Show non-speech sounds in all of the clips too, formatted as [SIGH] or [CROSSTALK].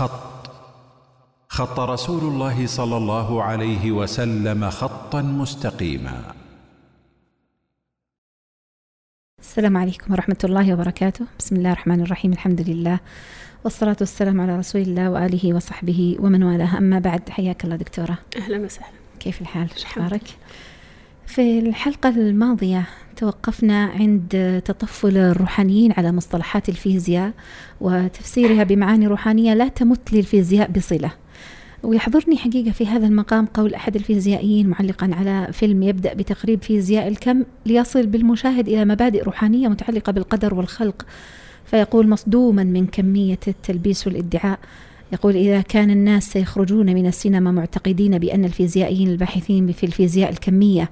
خط. خط رسول الله صلى الله عليه وسلم خطا مستقيما. السلام عليكم ورحمة الله وبركاته. بسم الله الرحمن الرحيم. الحمد لله والصلاة والسلام على رسول الله وآله وصحبه ومن والاه. أما بعد حياك الله دكتورة. أهلا وسهلا. كيف الحال؟ شخبارك في الحلقة الماضية توقفنا عند تطفل الروحانيين على مصطلحات الفيزياء وتفسيرها بمعاني روحانية لا تمت للفيزياء بصلة. ويحضرني حقيقة في هذا المقام قول أحد الفيزيائيين معلقا على فيلم يبدأ بتقريب فيزياء الكم ليصل بالمشاهد إلى مبادئ روحانية متعلقة بالقدر والخلق فيقول مصدوما من كمية التلبيس والادعاء يقول إذا كان الناس سيخرجون من السينما معتقدين بأن الفيزيائيين الباحثين في الفيزياء الكمية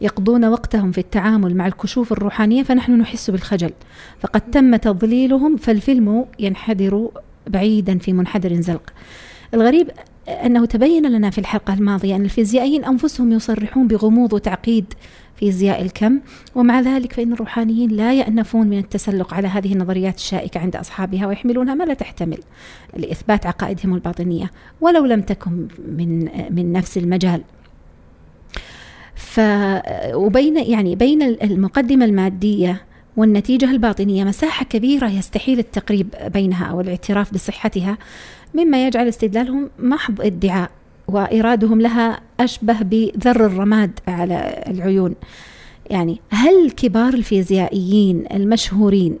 يقضون وقتهم في التعامل مع الكشوف الروحانية فنحن نحس بالخجل. فقد تم تضليلهم فالفيلم ينحدر بعيدا في منحدر زلق. الغريب أنه تبين لنا في الحلقة الماضية أن الفيزيائيين أنفسهم يصرحون بغموض وتعقيد فيزياء الكم. ومع ذلك فإن الروحانيين لا يأنفون من التسلق على هذه النظريات الشائكة عند أصحابها ويحملونها ما لا تحتمل لإثبات عقائدهم الباطنية ولو لم تكن من من نفس المجال. ف وبين يعني بين المقدمة المادية والنتيجة الباطنية مساحة كبيرة يستحيل التقريب بينها أو الاعتراف بصحتها مما يجعل استدلالهم محض ادعاء وإيرادهم لها أشبه بذر الرماد على العيون. يعني هل كبار الفيزيائيين المشهورين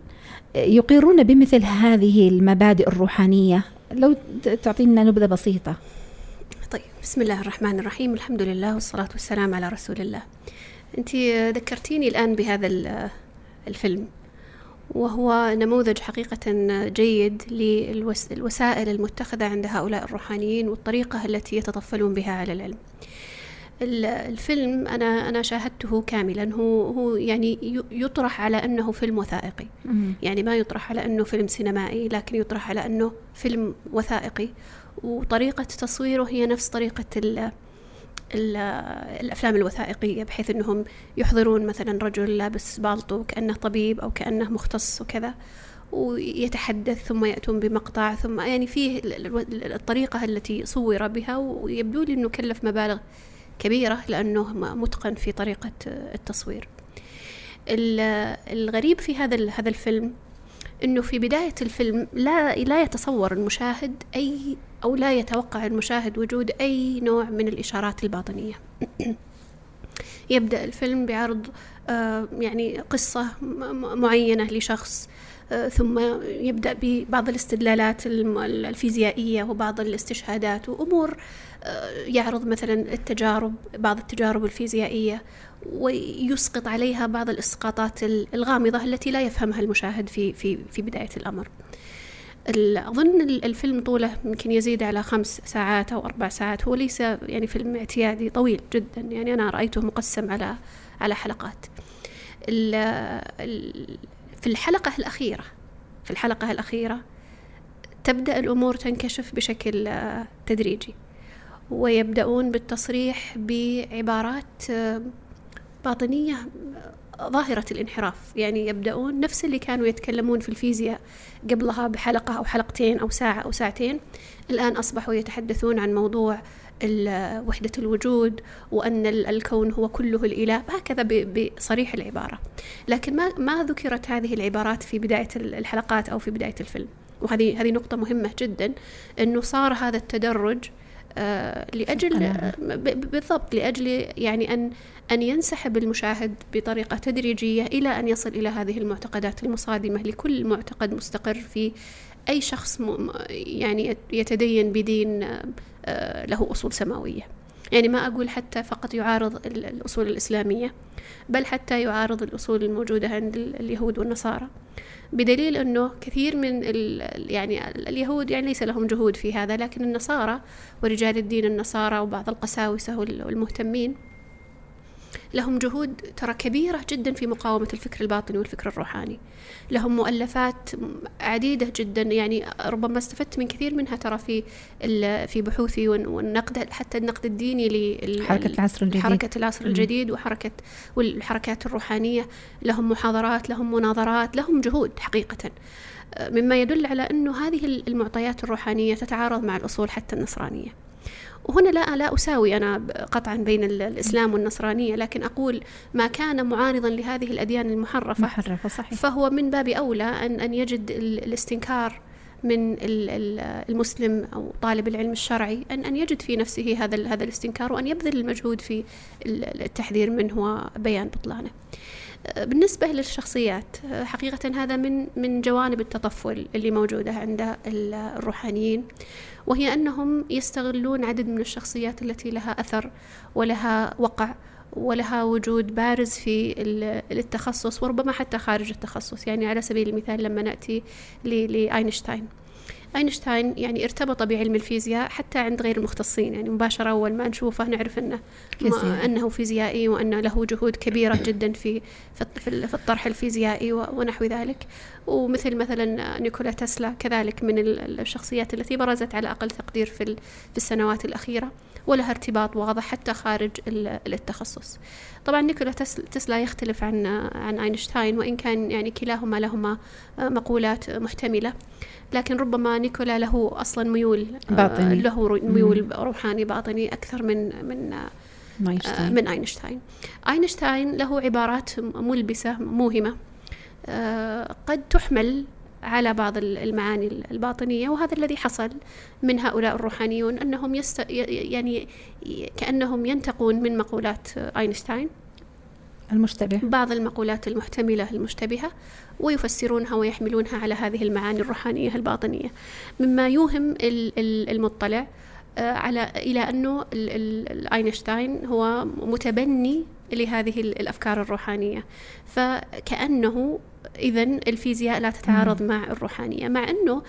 يقرون بمثل هذه المبادئ الروحانية؟ لو تعطينا نبذة بسيطة. طيب بسم الله الرحمن الرحيم. الحمد لله والصلاة والسلام على رسول الله. أنت ذكرتيني الآن بهذا الفيلم. وهو نموذج حقيقة جيد للوسائل المتخذة عند هؤلاء الروحانيين والطريقة التي يتطفلون بها على العلم. الفيلم أنا أنا شاهدته كاملا. هو هو يعني يطرح على أنه فيلم وثائقي. يعني ما يطرح على أنه فيلم سينمائي لكن يطرح على أنه فيلم وثائقي. وطريقة تصويره هي نفس طريقة الأفلام الوثائقية بحيث أنهم يحضرون مثلا رجل لابس بالطو كأنه طبيب أو كأنه مختص وكذا ويتحدث ثم يأتون بمقطع ثم يعني فيه الطريقة التي صور بها ويبدو لي أنه كلف مبالغ كبيرة لأنه متقن في طريقة التصوير. الغريب في هذا هذا الفيلم إنه في بداية الفيلم لا لا يتصور المشاهد أي أو لا يتوقع المشاهد وجود أي نوع من الإشارات الباطنية [CLEARS THROAT] يبدأ الفيلم بعرض آه، يعني قصة معينة لشخص آه، ثم يبدأ ببعض الاستدلالات الفيزيائية وبعض الاستشهادات وأمور آه، يعرض مثلا التجارب بعض التجارب الفيزيائية ويسقط عليها بعض الإسقاطات الغامضة التي لا يفهمها المشاهد في في في بداية الأمر. أظن الفيلم طوله يمكن يزيد على خمس ساعات أو أربع ساعات. هو ليس يعني فيلم اعتيادي طويل جدا. يعني أنا رأيته مقسم على على حلقات. في الحلقة الأخيرة في الحلقة الأخيرة تبدأ الأمور تنكشف بشكل تدريجي. ويبدأون بالتصريح بعبارات باطنية ظاهرة الانحراف. يعني يبدأون نفس اللي كانوا يتكلمون في الفيزياء قبلها بحلقة أو حلقتين أو ساعة أو ساعتين. الآن أصبحوا يتحدثون عن موضوع وحدة الوجود وأن الكون هو كله الإله هكذا بصريح العبارة. لكن ما ما ذكرت هذه العبارات في بداية الحلقات أو في بداية الفيلم. وهذه هذه نقطة مهمة جدا أنه صار هذا التدرج آه لأجل بالضبط لأجل يعني أن أن ينسحب المشاهد بطريقة تدريجية إلى أن يصل إلى هذه المعتقدات المصادمة لكل معتقد مستقر في أي شخص يعني يتدين بدين آه، له أصول سماوية. يعني ما أقول حتى فقط يعارض الأصول الإسلامية بل حتى يعارض الأصول الموجودة عند اليهود والنصارى. بدليل أنه كثير من يعني اليهود يعني ليس لهم جهود في هذا لكن النصارى ورجال الدين النصارى وبعض القساوسة والمهتمين لهم جهود ترى كبيرة جدا في مقاومة الفكر الباطني والفكر الروحاني. لهم مؤلفات عديدة جدا يعني ربما استفدت من كثير منها ترى في في بحوثي والنقد حتى النقد الديني لحركة العصر الجديد. حركة العصر الجديد وحركة والحركات الروحانية. لهم محاضرات لهم مناظرات لهم جهود حقيقة. مما يدل على أنه هذه المعطيات الروحانية تتعارض مع الأصول حتى النصرانية. وهنا لا لا أساوي أنا قطعا بين الإسلام والنصرانية لكن أقول ما كان معارضا لهذه الأديان المحرفة محرفة صحيح فهو من باب أولى أن أن يجد الاستنكار من المسلم أو طالب العلم الشرعي أن أن يجد في نفسه هذا هذا الاستنكار وأن يبذل المجهود في التحذير منه وبيان بطلانه. بالنسبة للشخصيات حقيقة هذا من من جوانب التطفل اللي موجودة عند الروحانيين وهي أنهم يستغلون عدد من الشخصيات التي لها أثر ولها وقع ولها وجود بارز في التخصص وربما حتى خارج التخصص. يعني على سبيل المثال لما نأتي لأينشتاين. أينشتاين يعني ارتبط بعلم الفيزياء حتى عند غير المختصين يعني مباشرة أول ما نشوفه نعرف فيزياء. أنه فيزيائي وأن له جهود كبيرة جدا في في الطرح الفيزيائي ونحو ذلك ومثل مثلا نيكولا تسلا كذلك من الشخصيات التي برزت على أقل تقدير في في السنوات الأخيرة ولها ارتباط واضح حتى خارج التخصص طبعا نيكولا تسلا يختلف عن عن أينشتاين وإن كان يعني كلاهما لهما مقولات محتملة. لكن ربما نيكولا له أصلا ميول باطني. له ميول روحاني باطني أكثر من من أينشتاين. من أينشتاين. أينشتاين له عبارات ملبسة موهمة قد تحمل على بعض المعاني الباطنية وهذا الذي حصل من هؤلاء الروحانيون أنهم يست يعني كأنهم ينتقون من مقولات أينشتاين. المشتبه. بعض المقولات المحتملة المشتبهة ويفسرونها ويحملونها على هذه المعاني الروحانية الباطنية. مما يوهم المطلع آه، على إلى أنه أينشتاين هو متبني لهذه الأفكار الروحانية. فكأنه إذا الفيزياء لا تتعارض مع الروحانية. مع أنه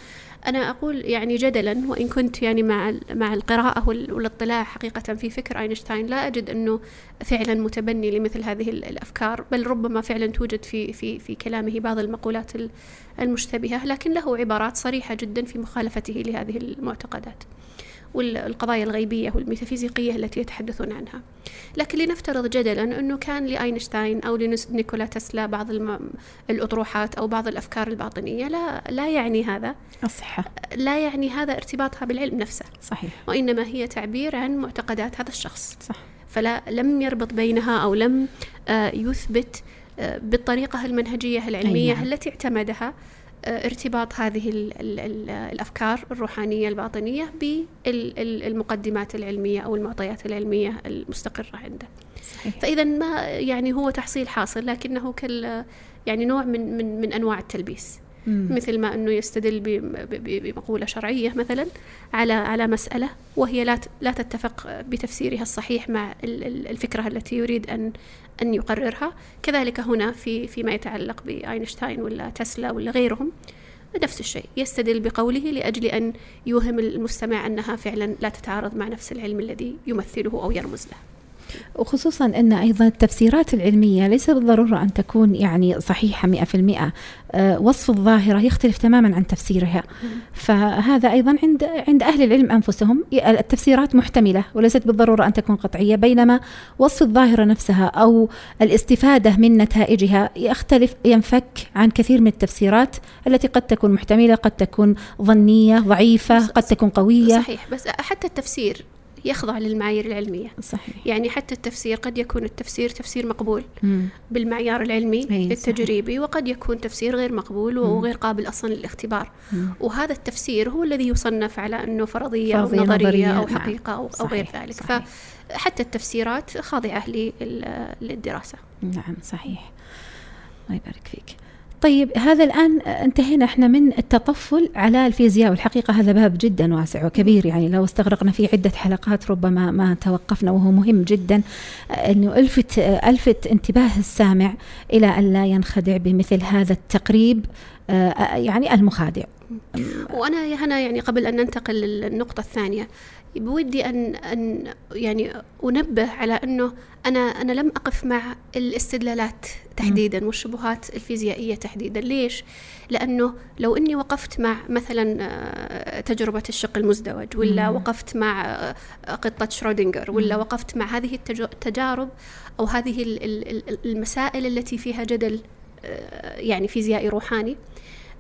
أنا أقول يعني جدلا وإن كنت يعني مع مع القراءة والاطلاع حقيقة في فكر أينشتاين لا أجد أنه فعلا متبني لمثل هذه الأفكار بل ربما فعلا توجد في في في كلامه بعض المقولات المشتبهة. لكن له عبارات صريحة جدا في مخالفته لهذه المعتقدات. والقضايا الغيبية والميتافيزيقية التي يتحدثون عنها. لكن لنفترض جدلا أنه كان لأينشتاين أو لنيكولا تسلا بعض الأطروحات أو بعض الأفكار الباطنية. لا, لا يعني هذا. الصحة. لا يعني هذا ارتباطها بالعلم نفسه. صحيح. وإنما هي تعبير عن معتقدات هذا الشخص. صح. فلا لم يربط بينها أو لم آه، يثبت آه، بالطريقة المنهجية العلمية نعم. التي اعتمدها. ارتباط هذه الأفكار الروحانية الباطنية بالمقدمات العلمية أو المعطيات العلمية المستقرة عنده. صحيح. فإذا ما يعني هو تحصيل حاصل لكنه كل يعني نوع من من من أنواع التلبيس. مثل ما أنه يستدل بمقولة شرعية مثلا على على مسألة وهي لا لا تتفق بتفسيرها الصحيح مع الفكرة التي يريد ان أن يقررها. كذلك هنا في فيما يتعلق بأينشتاين ولا تسلا ولا غيرهم نفس الشيء. يستدل بقوله لأجل أن يوهم المستمع أنها فعلا لا تتعارض مع نفس العلم الذي يمثله أو يرمز له. وخصوصا أن أيضا التفسيرات العلمية ليس بالضرورة أن تكون يعني صحيحة 100% أه وصف الظاهرة يختلف تماما عن تفسيرها. فهذا أيضا عند عند أهل العلم أنفسهم. التفسيرات محتملة وليست بالضرورة أن تكون قطعية. بينما وصف الظاهرة نفسها أو الاستفادة من نتائجها يختلف ينفك عن كثير من التفسيرات التي قد تكون محتملة قد تكون ظنية ضعيفة قد تكون قوية. صحيح بس حتى التفسير يخضع للمعايير العلمية صحيح. يعني حتى التفسير قد يكون التفسير تفسير مقبول مم. بالمعيار العلمي التجريبي صحيح. وقد يكون تفسير غير مقبول وغير قابل أصلا للاختبار مم. وهذا التفسير هو الذي يصنف على أنه فرضية, فرضية أو نظرية, نظرية أو نعم. حقيقة أو, أو غير ذلك صحيح. فحتى التفسيرات خاضعة للدراسة نعم صحيح الله يبارك فيك طيب هذا الآن انتهينا إحنا من التطفل على الفيزياء والحقيقة هذا باب جدا واسع وكبير. يعني لو استغرقنا فيه عدة حلقات ربما ما توقفنا وهو مهم جدا أنه ألفت, ألفت انتباه السامع إلى أن لا ينخدع بمثل هذا التقريب يعني المخادع. وأنا هنا يعني قبل أن ننتقل للنقطة الثانية بودي أن أن يعني أنبه على أنه أنا أنا لم أقف مع الاستدلالات تحديدا والشبهات الفيزيائية تحديدا. ليش؟ لأنه لو أني وقفت مع مثلا آه، تجربة الشق المزدوج ولا وقفت مع آه، قطة شرودنجر ولا وقفت مع هذه التجارب أو هذه المسائل التي فيها جدل آه، يعني فيزيائي روحاني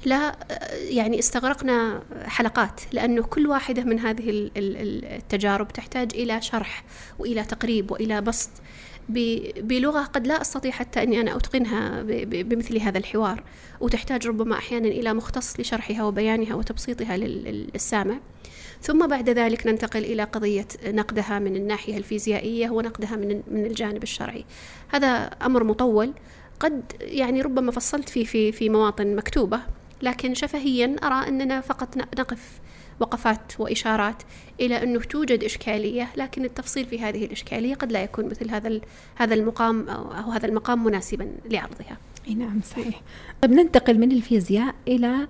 لا يعني استغرقنا حلقات لأنه كل واحدة من هذه التجارب تحتاج إلى شرح وإلى تقريب وإلى بسط بلغة قد لا أستطيع حتى أني أنا أتقنها بمثل هذا الحوار وتحتاج ربما أحيانا إلى مختص لشرحها وبيانها وتبسيطها للسامع. ثم بعد ذلك ننتقل إلى قضية نقدها من الناحية الفيزيائية ونقدها من من الجانب الشرعي. هذا أمر مطول قد يعني ربما فصلت فيه في في مواطن مكتوبة لكن شفهيا أرى أننا فقط نقف وقفات وإشارات إلى أنه توجد إشكالية لكن التفصيل في هذه الإشكالية قد لا يكون مثل هذا هذا المقام أو هذا المقام مناسبا لعرضها. نعم صحيح. طيب ننتقل من الفيزياء إلى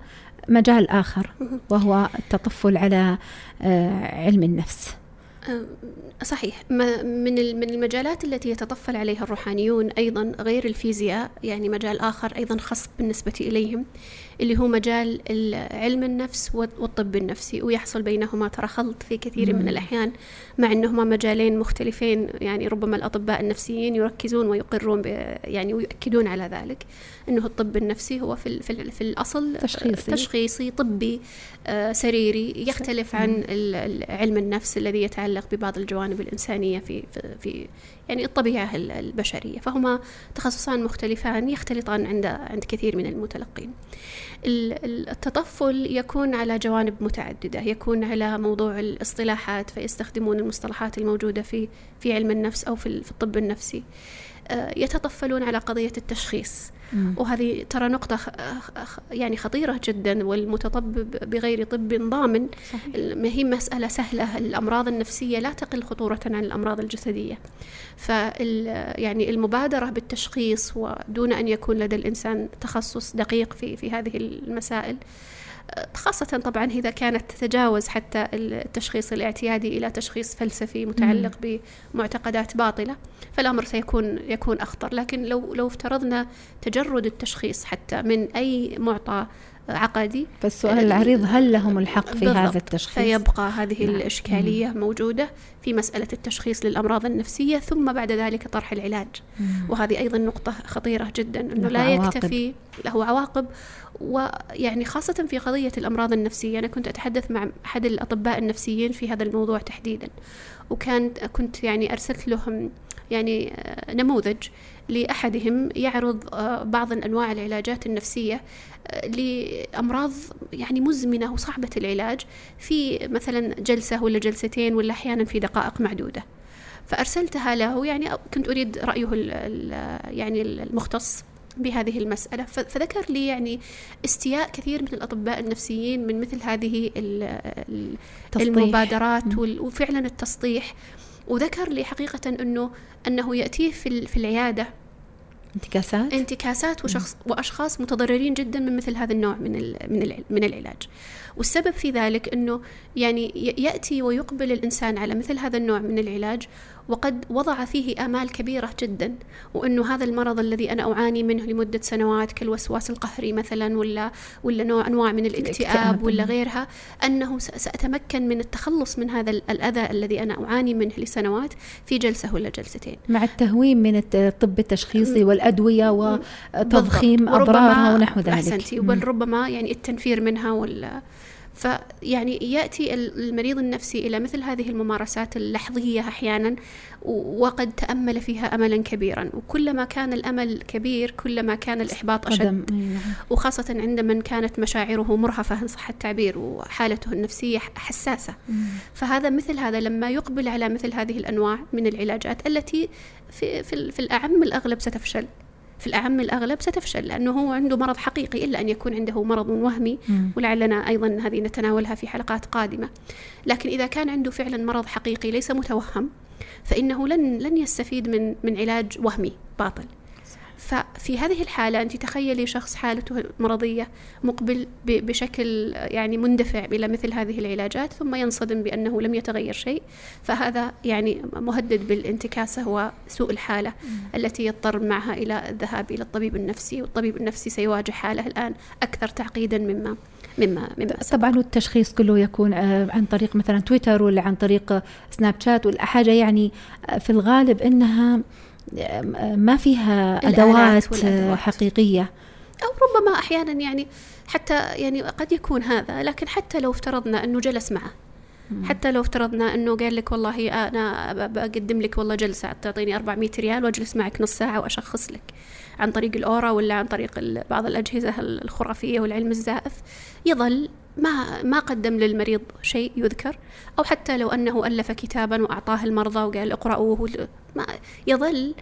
مجال آخر وهو التطفل على آه، علم النفس. صحيح من من المجالات التي يتطفل عليها الروحانيون أيضا غير الفيزياء يعني مجال آخر أيضا خاص بالنسبة إليهم اللي هو مجال علم النفس والطب النفسي ويحصل بينهما ترى خلط في كثير من الأحيان مع أنهما مجالين مختلفين يعني ربما الأطباء النفسيين يركزون ويقرون يعني ويؤكدون على ذلك أنه الطب النفسي هو في, في, في الأصل تشخيصي, تشخيصي طبي آه، سريري يختلف عن علم النفس الذي يتعلق ببعض الجوانب الإنسانية في, في, في يعني الطبيعة البشرية فهما تخصصان مختلفان يختلطان عند عند كثير من المتلقين. التطفل يكون على جوانب متعددة يكون على موضوع الاصطلاحات فيستخدمون المصطلحات الموجودة في في علم النفس أو في الطب النفسي. يتطفلون على قضية التشخيص. وهذه ترى نقطة يعني خطيرة جدا والمتطبب بغير طب ضامن. ما هي مسألة سهلة. الأمراض النفسية لا تقل خطورة عن الأمراض الجسدية. فال يعني المبادرة بالتشخيص ودون أن يكون لدى الإنسان تخصص دقيق في في هذه المسائل خاصة طبعا إذا كانت تتجاوز حتى التشخيص الاعتيادي إلى تشخيص فلسفي متعلق بمعتقدات باطلة فالأمر سيكون يكون أخطر. لكن لو لو افترضنا تجرد التشخيص حتى من أي معطى عقدي فالسؤال العريض هل لهم الحق في بالضبط. هذا التشخيص فيبقى هذه نعم. الإشكالية مم. موجودة في مسألة التشخيص للأمراض النفسية ثم بعد ذلك طرح العلاج مم. وهذه أيضا نقطة خطيرة جدا أنه لا يكتفي له عواقب ويعني خاصة في قضية الأمراض النفسية أنا كنت أتحدث مع أحد الأطباء النفسيين في هذا الموضوع تحديدا وكان كنت يعني أرسلت لهم يعني آه، نموذج لأحدهم يعرض آه، بعض أنواع العلاجات النفسية لأمراض يعني مزمنة وصعبة العلاج في مثلا جلسة ولا جلستين ولا أحيانا في دقائق معدودة. فأرسلتها له يعني كنت أريد رأيه يعني المختص بهذه المسألة. فذكر لي يعني استياء كثير من الأطباء النفسيين من مثل هذه المبادرات وفعلا التسطيح وذكر لي حقيقة أنه أنه يأتيه في, في العيادة انتكاسات. انتكاسات وشخص وأشخاص متضررين جدا من مثل هذا النوع من من من العلاج. والسبب في ذلك إنه يعني يأتي ويقبل الإنسان على مثل هذا النوع من العلاج وقد وضع فيه آمال كبيرة جدا وأنه هذا المرض الذي أنا أعاني منه لمدة سنوات كالوسواس القهري مثلا ولا ولا نوع أنواع من الاكتئاب ولا غيرها أنه سأتمكن من التخلص من هذا الأذى الذي أنا أعاني منه لسنوات في جلسة ولا جلستين. مع التهوين من الطب التشخيصي والأدوية وتضخيم أضرارها ونحو ذلك. أحسنتي بل ربما يعني التنفير منها ولا فيعني يأتي المريض النفسي إلى مثل هذه الممارسات اللحظية أحيانا وقد تأمل فيها املا كبيرا. وكلما كان الأمل كبير كلما كان الإحباط أشد. نعم. وخاصة عند من كانت مشاعره مرهفة إن صح التعبير وحالته النفسية حساسة. فهذا مثل هذا لما يقبل على مثل هذه الأنواع من العلاجات التي في في, في الأعم الأغلب ستفشل. في الأعم الأغلب ستفشل لأنه هو عنده مرض حقيقي إلا أن يكون عنده مرض وهمي ولعلنا أيضا هذه نتناولها في حلقات قادمة. لكن إذا كان عنده فعلا مرض حقيقي ليس متوهم فإنه لن لن يستفيد من من علاج وهمي باطل. ففي هذه الحالة أنت تخيلي شخص حالته مرضية مقبل بشكل يعني مندفع إلى مثل هذه العلاجات ثم ينصدم بأنه لم يتغير شيء فهذا يعني مهدد بالانتكاسة وسوء الحالة التي يضطر معها إلى الذهاب إلى الطبيب النفسي والطبيب النفسي سيواجه حالة الآن أكثر تعقيدا مما مما مما طبعا التشخيص كله يكون آه، عن طريق مثلا تويتر ولا عن طريق سناب شات ولا حاجة يعني آه، في الغالب إنها ما فيها أدوات حقيقية. أو ربما أحيانا يعني حتى يعني قد يكون هذا لكن حتى لو افترضنا أنه جلس معه. حتى لو افترضنا أنه قال لك والله أنا بقدم لك والله جلسة تعطيني 400 ريال وأجلس معك نص ساعة وأشخص لك. عن طريق الأورا ولا عن طريق بعض الأجهزة الخرافية والعلم الزائف. يظل ما ما قدم للمريض شيء يذكر؟ أو حتى لو أنه ألف كتابا وأعطاه المرضى وقال اقرأوه ما يظل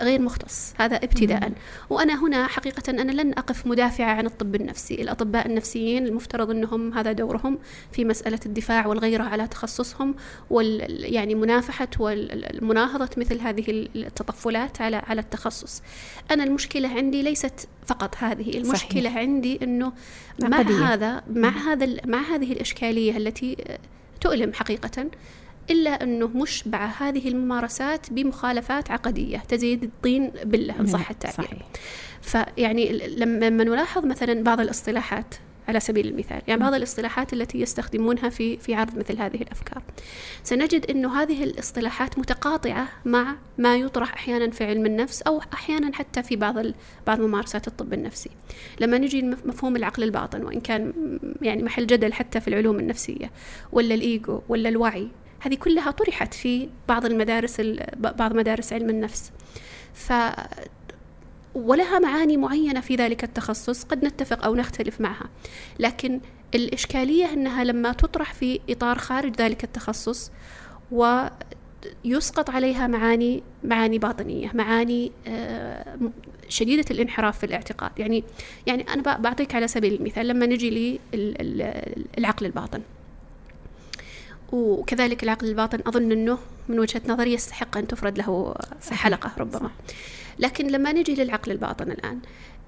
غير مختص هذا ابتداء. وأنا هنا حقيقة أنا لن أقف مدافعة عن الطب النفسي. الأطباء النفسيين المفترض أنهم هذا دورهم في مسألة الدفاع والغيرة على تخصصهم وال يعني منافحة والمناهضة مثل هذه التطفلات على على التخصص. أنا المشكلة عندي ليست فقط هذه المشكلة صحيح. عندي أنه مع هذا مع هذا مع هذه الإشكالية التي تؤلم حقيقة إلا أنه مشبع هذه الممارسات بمخالفات عقدية تزيد الطين بلة إن صح التعبير. فيعني لما نلاحظ مثلا بعض الاصطلاحات على سبيل المثال يعني بعض الاصطلاحات التي يستخدمونها في في عرض مثل هذه الأفكار سنجد إنه هذه الاصطلاحات متقاطعة مع ما يطرح أحيانا في علم النفس أو أحيانا حتى في بعض بعض ممارسات الطب النفسي. لما نجي مفهوم العقل الباطن وإن كان يعني محل جدل حتى في العلوم النفسية ولا الإيجو ولا الوعي هذه كلها طرحت في بعض المدارس بعض مدارس علم النفس. ف ولها معاني معينة في ذلك التخصص قد نتفق أو نختلف معها. لكن الإشكالية أنها لما تطرح في إطار خارج ذلك التخصص ويسقط عليها معاني معاني باطنية معاني آه، شديدة الانحراف في الاعتقاد. يعني يعني أنا بعطيك على سبيل المثال لما نجي للعقل الباطن. وكذلك العقل الباطن أظن أنه من وجهة نظري يستحق أن تفرد له صحيح. حلقة ربما. لكن لما نجي للعقل الباطن الآن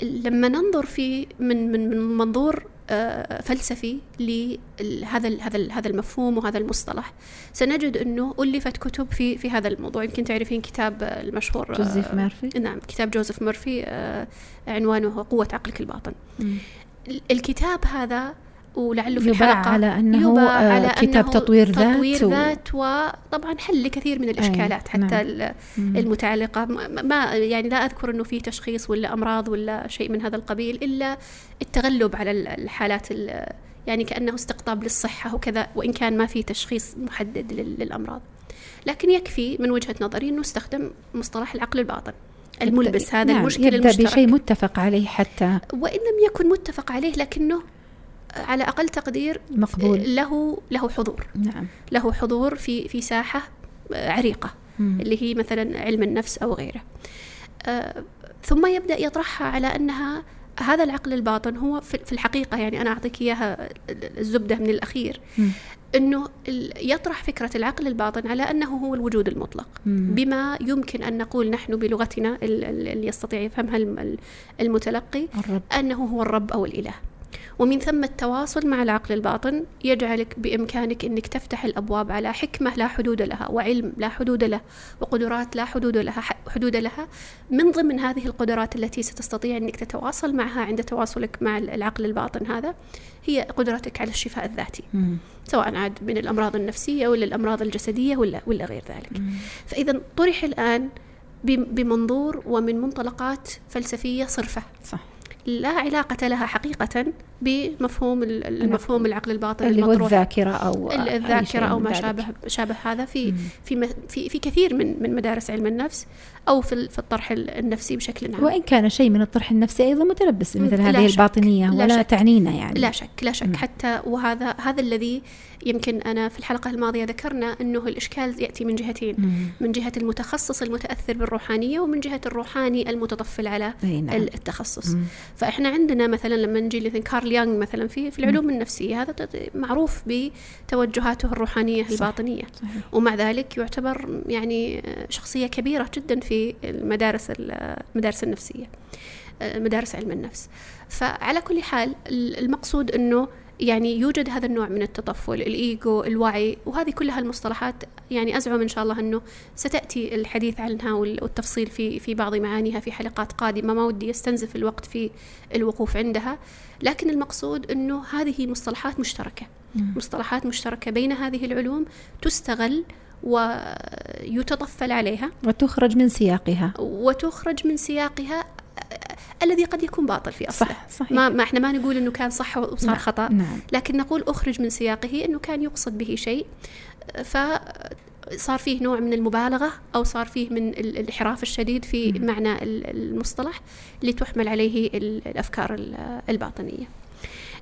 لما ننظر في من من من منظور آه، فلسفي لهذا هذا هذا المفهوم وهذا المصطلح سنجد أنه ألفت كتب في في هذا الموضوع. يمكن تعرفين كتاب المشهور جوزيف ميرفي؟ نعم كتاب جوزيف ميرفي آه، عنوانه قوة عقلك الباطن. الكتاب هذا ولعله في الحلقة على أنه آه، على كتاب أنه تطوير ذات تطوير و... ذات وطبعا حل لكثير من الإشكالات أي. حتى نعم. المتعلقة ما يعني لا أذكر أنه في تشخيص ولا أمراض ولا شيء من هذا القبيل إلا التغلب على الحالات يعني كأنه استقطاب للصحة وكذا وإن كان ما في تشخيص محدد للأمراض لكن يكفي من وجهة نظري أنه استخدم مصطلح العقل الباطن الملبس هذا نعم المشكل يبدأ المشترك بشيء متفق عليه حتى وإن لم يكن متفق عليه لكنه على أقل تقدير مقبول له له حضور نعم له حضور في في ساحة عريقة مم. اللي هي مثلا علم النفس أو غيره آه ثم يبدأ يطرحها على أنها هذا العقل الباطن هو في الحقيقة يعني أنا أعطيك إياها الزبدة من الأخير مم. أنه يطرح فكرة العقل الباطن على أنه هو الوجود المطلق مم. بما يمكن أن نقول نحن بلغتنا اللي يستطيع يفهمها المتلقي الرب. أنه هو الرب أو الإله ومن ثم التواصل مع العقل الباطن يجعلك بإمكانك أنك تفتح الأبواب على حكمة لا حدود لها وعلم لا حدود له وقدرات لا حدود لها حدود لها. من ضمن هذه القدرات التي ستستطيع أنك تتواصل معها عند تواصلك مع العقل الباطن هذا هي قدرتك على الشفاء الذاتي. سواء عاد من الأمراض النفسية ولا الأمراض الجسدية ولا ولا غير ذلك. فإذا طرح الآن بمنظور ومن منطلقات فلسفية صرفة. صح. لا علاقة لها حقيقة بمفهوم المفهوم العقل الباطن اللي هو الذاكرة أو الذاكرة أو ما شابه شابه هذا في في في في كثير من من مدارس علم النفس أو في في الطرح النفسي بشكل عام. وإن كان شيء من الطرح النفسي أيضا متلبس بمثل هذه الباطنية ولا شك. تعنينا يعني. لا شك لا شك. حتى وهذا هذا الذي يمكن أنا في الحلقة الماضية ذكرنا أنه الإشكال يأتي من جهتين. من جهة المتخصص المتأثر بالروحانية ومن جهة الروحاني المتطفل على نعم. التخصص. فإحنا عندنا مثلا لما نجي لثن كارل يانغ مثلا في في العلوم النفسية هذا معروف بتوجهاته الروحانية صح. الباطنية صحيح. ومع ذلك يعتبر يعني شخصية كبيرة جدا في المدارس المدارس النفسية مدارس علم النفس فعلى كل حال المقصود أنه يعني يوجد هذا النوع من التطفل الإيجو الوعي وهذه كلها المصطلحات يعني أزعم إن شاء الله أنه ستأتي الحديث عنها والتفصيل في في بعض معانيها في حلقات قادمة. ما ودي يستنزف الوقت في الوقوف عندها لكن المقصود أنه هذه مصطلحات مشتركة. مصطلحات مشتركة بين هذه العلوم تستغل ويتطفل عليها. وتخرج من سياقها. وتخرج من سياقها الذي قد يكون باطل في أصله صح صحيح ما, ما إحنا ما نقول إنه كان صح وصار نعم، خطأ نعم لكن نقول أخرج من سياقه إنه كان يقصد به شيء فصار فيه نوع من المبالغة أو صار فيه من ال- الانحراف الشديد في مم. معنى ال- المصطلح لتحمل عليه ال- الأفكار ال- الباطنية.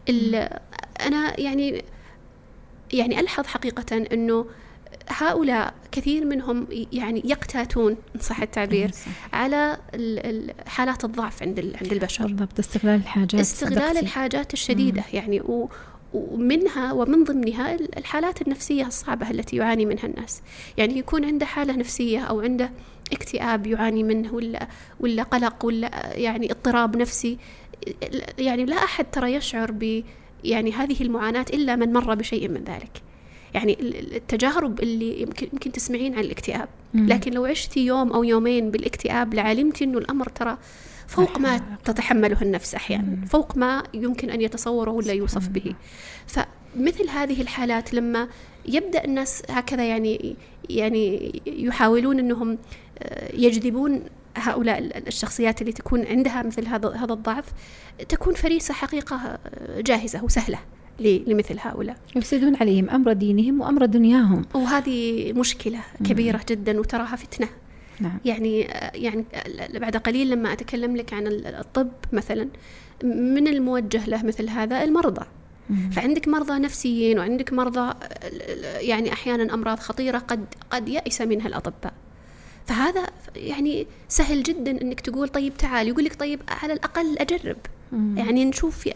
ال- أنا يعني يعني ألحظ حقيقة إنه هؤلاء كثير منهم يعني يقتاتون ان صح التعبير. على ال- ال- حالات الضعف عند عند البشر. بالضبط استغلال الحاجات استغلال صدقتي. الحاجات الشديدة يعني و ومنها ومن ضمنها ال- الحالات النفسية الصعبة التي يعاني منها الناس يعني يكون عنده حالة نفسية أو عنده اكتئاب يعاني منه ولا ولا قلق ولا يعني اضطراب نفسي يعني لا أحد ترى يشعر ب يعني هذه المعاناة إلا من مر بشيء من ذلك يعني ال- ال- التجارب اللي يمكن يمكن تسمعين عن الاكتئاب. لكن لو عشتي يوم أو يومين بالاكتئاب لعلمتي أنه الأمر ترى فوق ما تتحمله النفس أحيانا. مم. فوق ما يمكن أن يتصوره ولا يوصف به. فمثل هذه الحالات لما يبدأ الناس هكذا يعني يعني يحاولون أنهم آه، يجذبون هؤلاء ال- الشخصيات اللي تكون عندها مثل هذا هذا الضعف تكون فريسة حقيقة آه، جاهزة وسهلة. ل- لمثل هؤلاء. يفسدون عليهم أمر دينهم وأمر دنياهم. وهذه مشكلة كبيرة جدا وتراها فتنة. نعم. يعني يعني بعد قليل لما أتكلم لك عن الطب مثلا من الموجه له مثل هذا؟ المرضى. مم. فعندك مرضى نفسيين وعندك مرضى يعني أحيانا أمراض خطيرة قد قد يأس منها الأطباء. فهذا يعني سهل جدا إنك تقول طيب تعال يقول لك طيب على الأقل أجرب. مم. يعني نشوف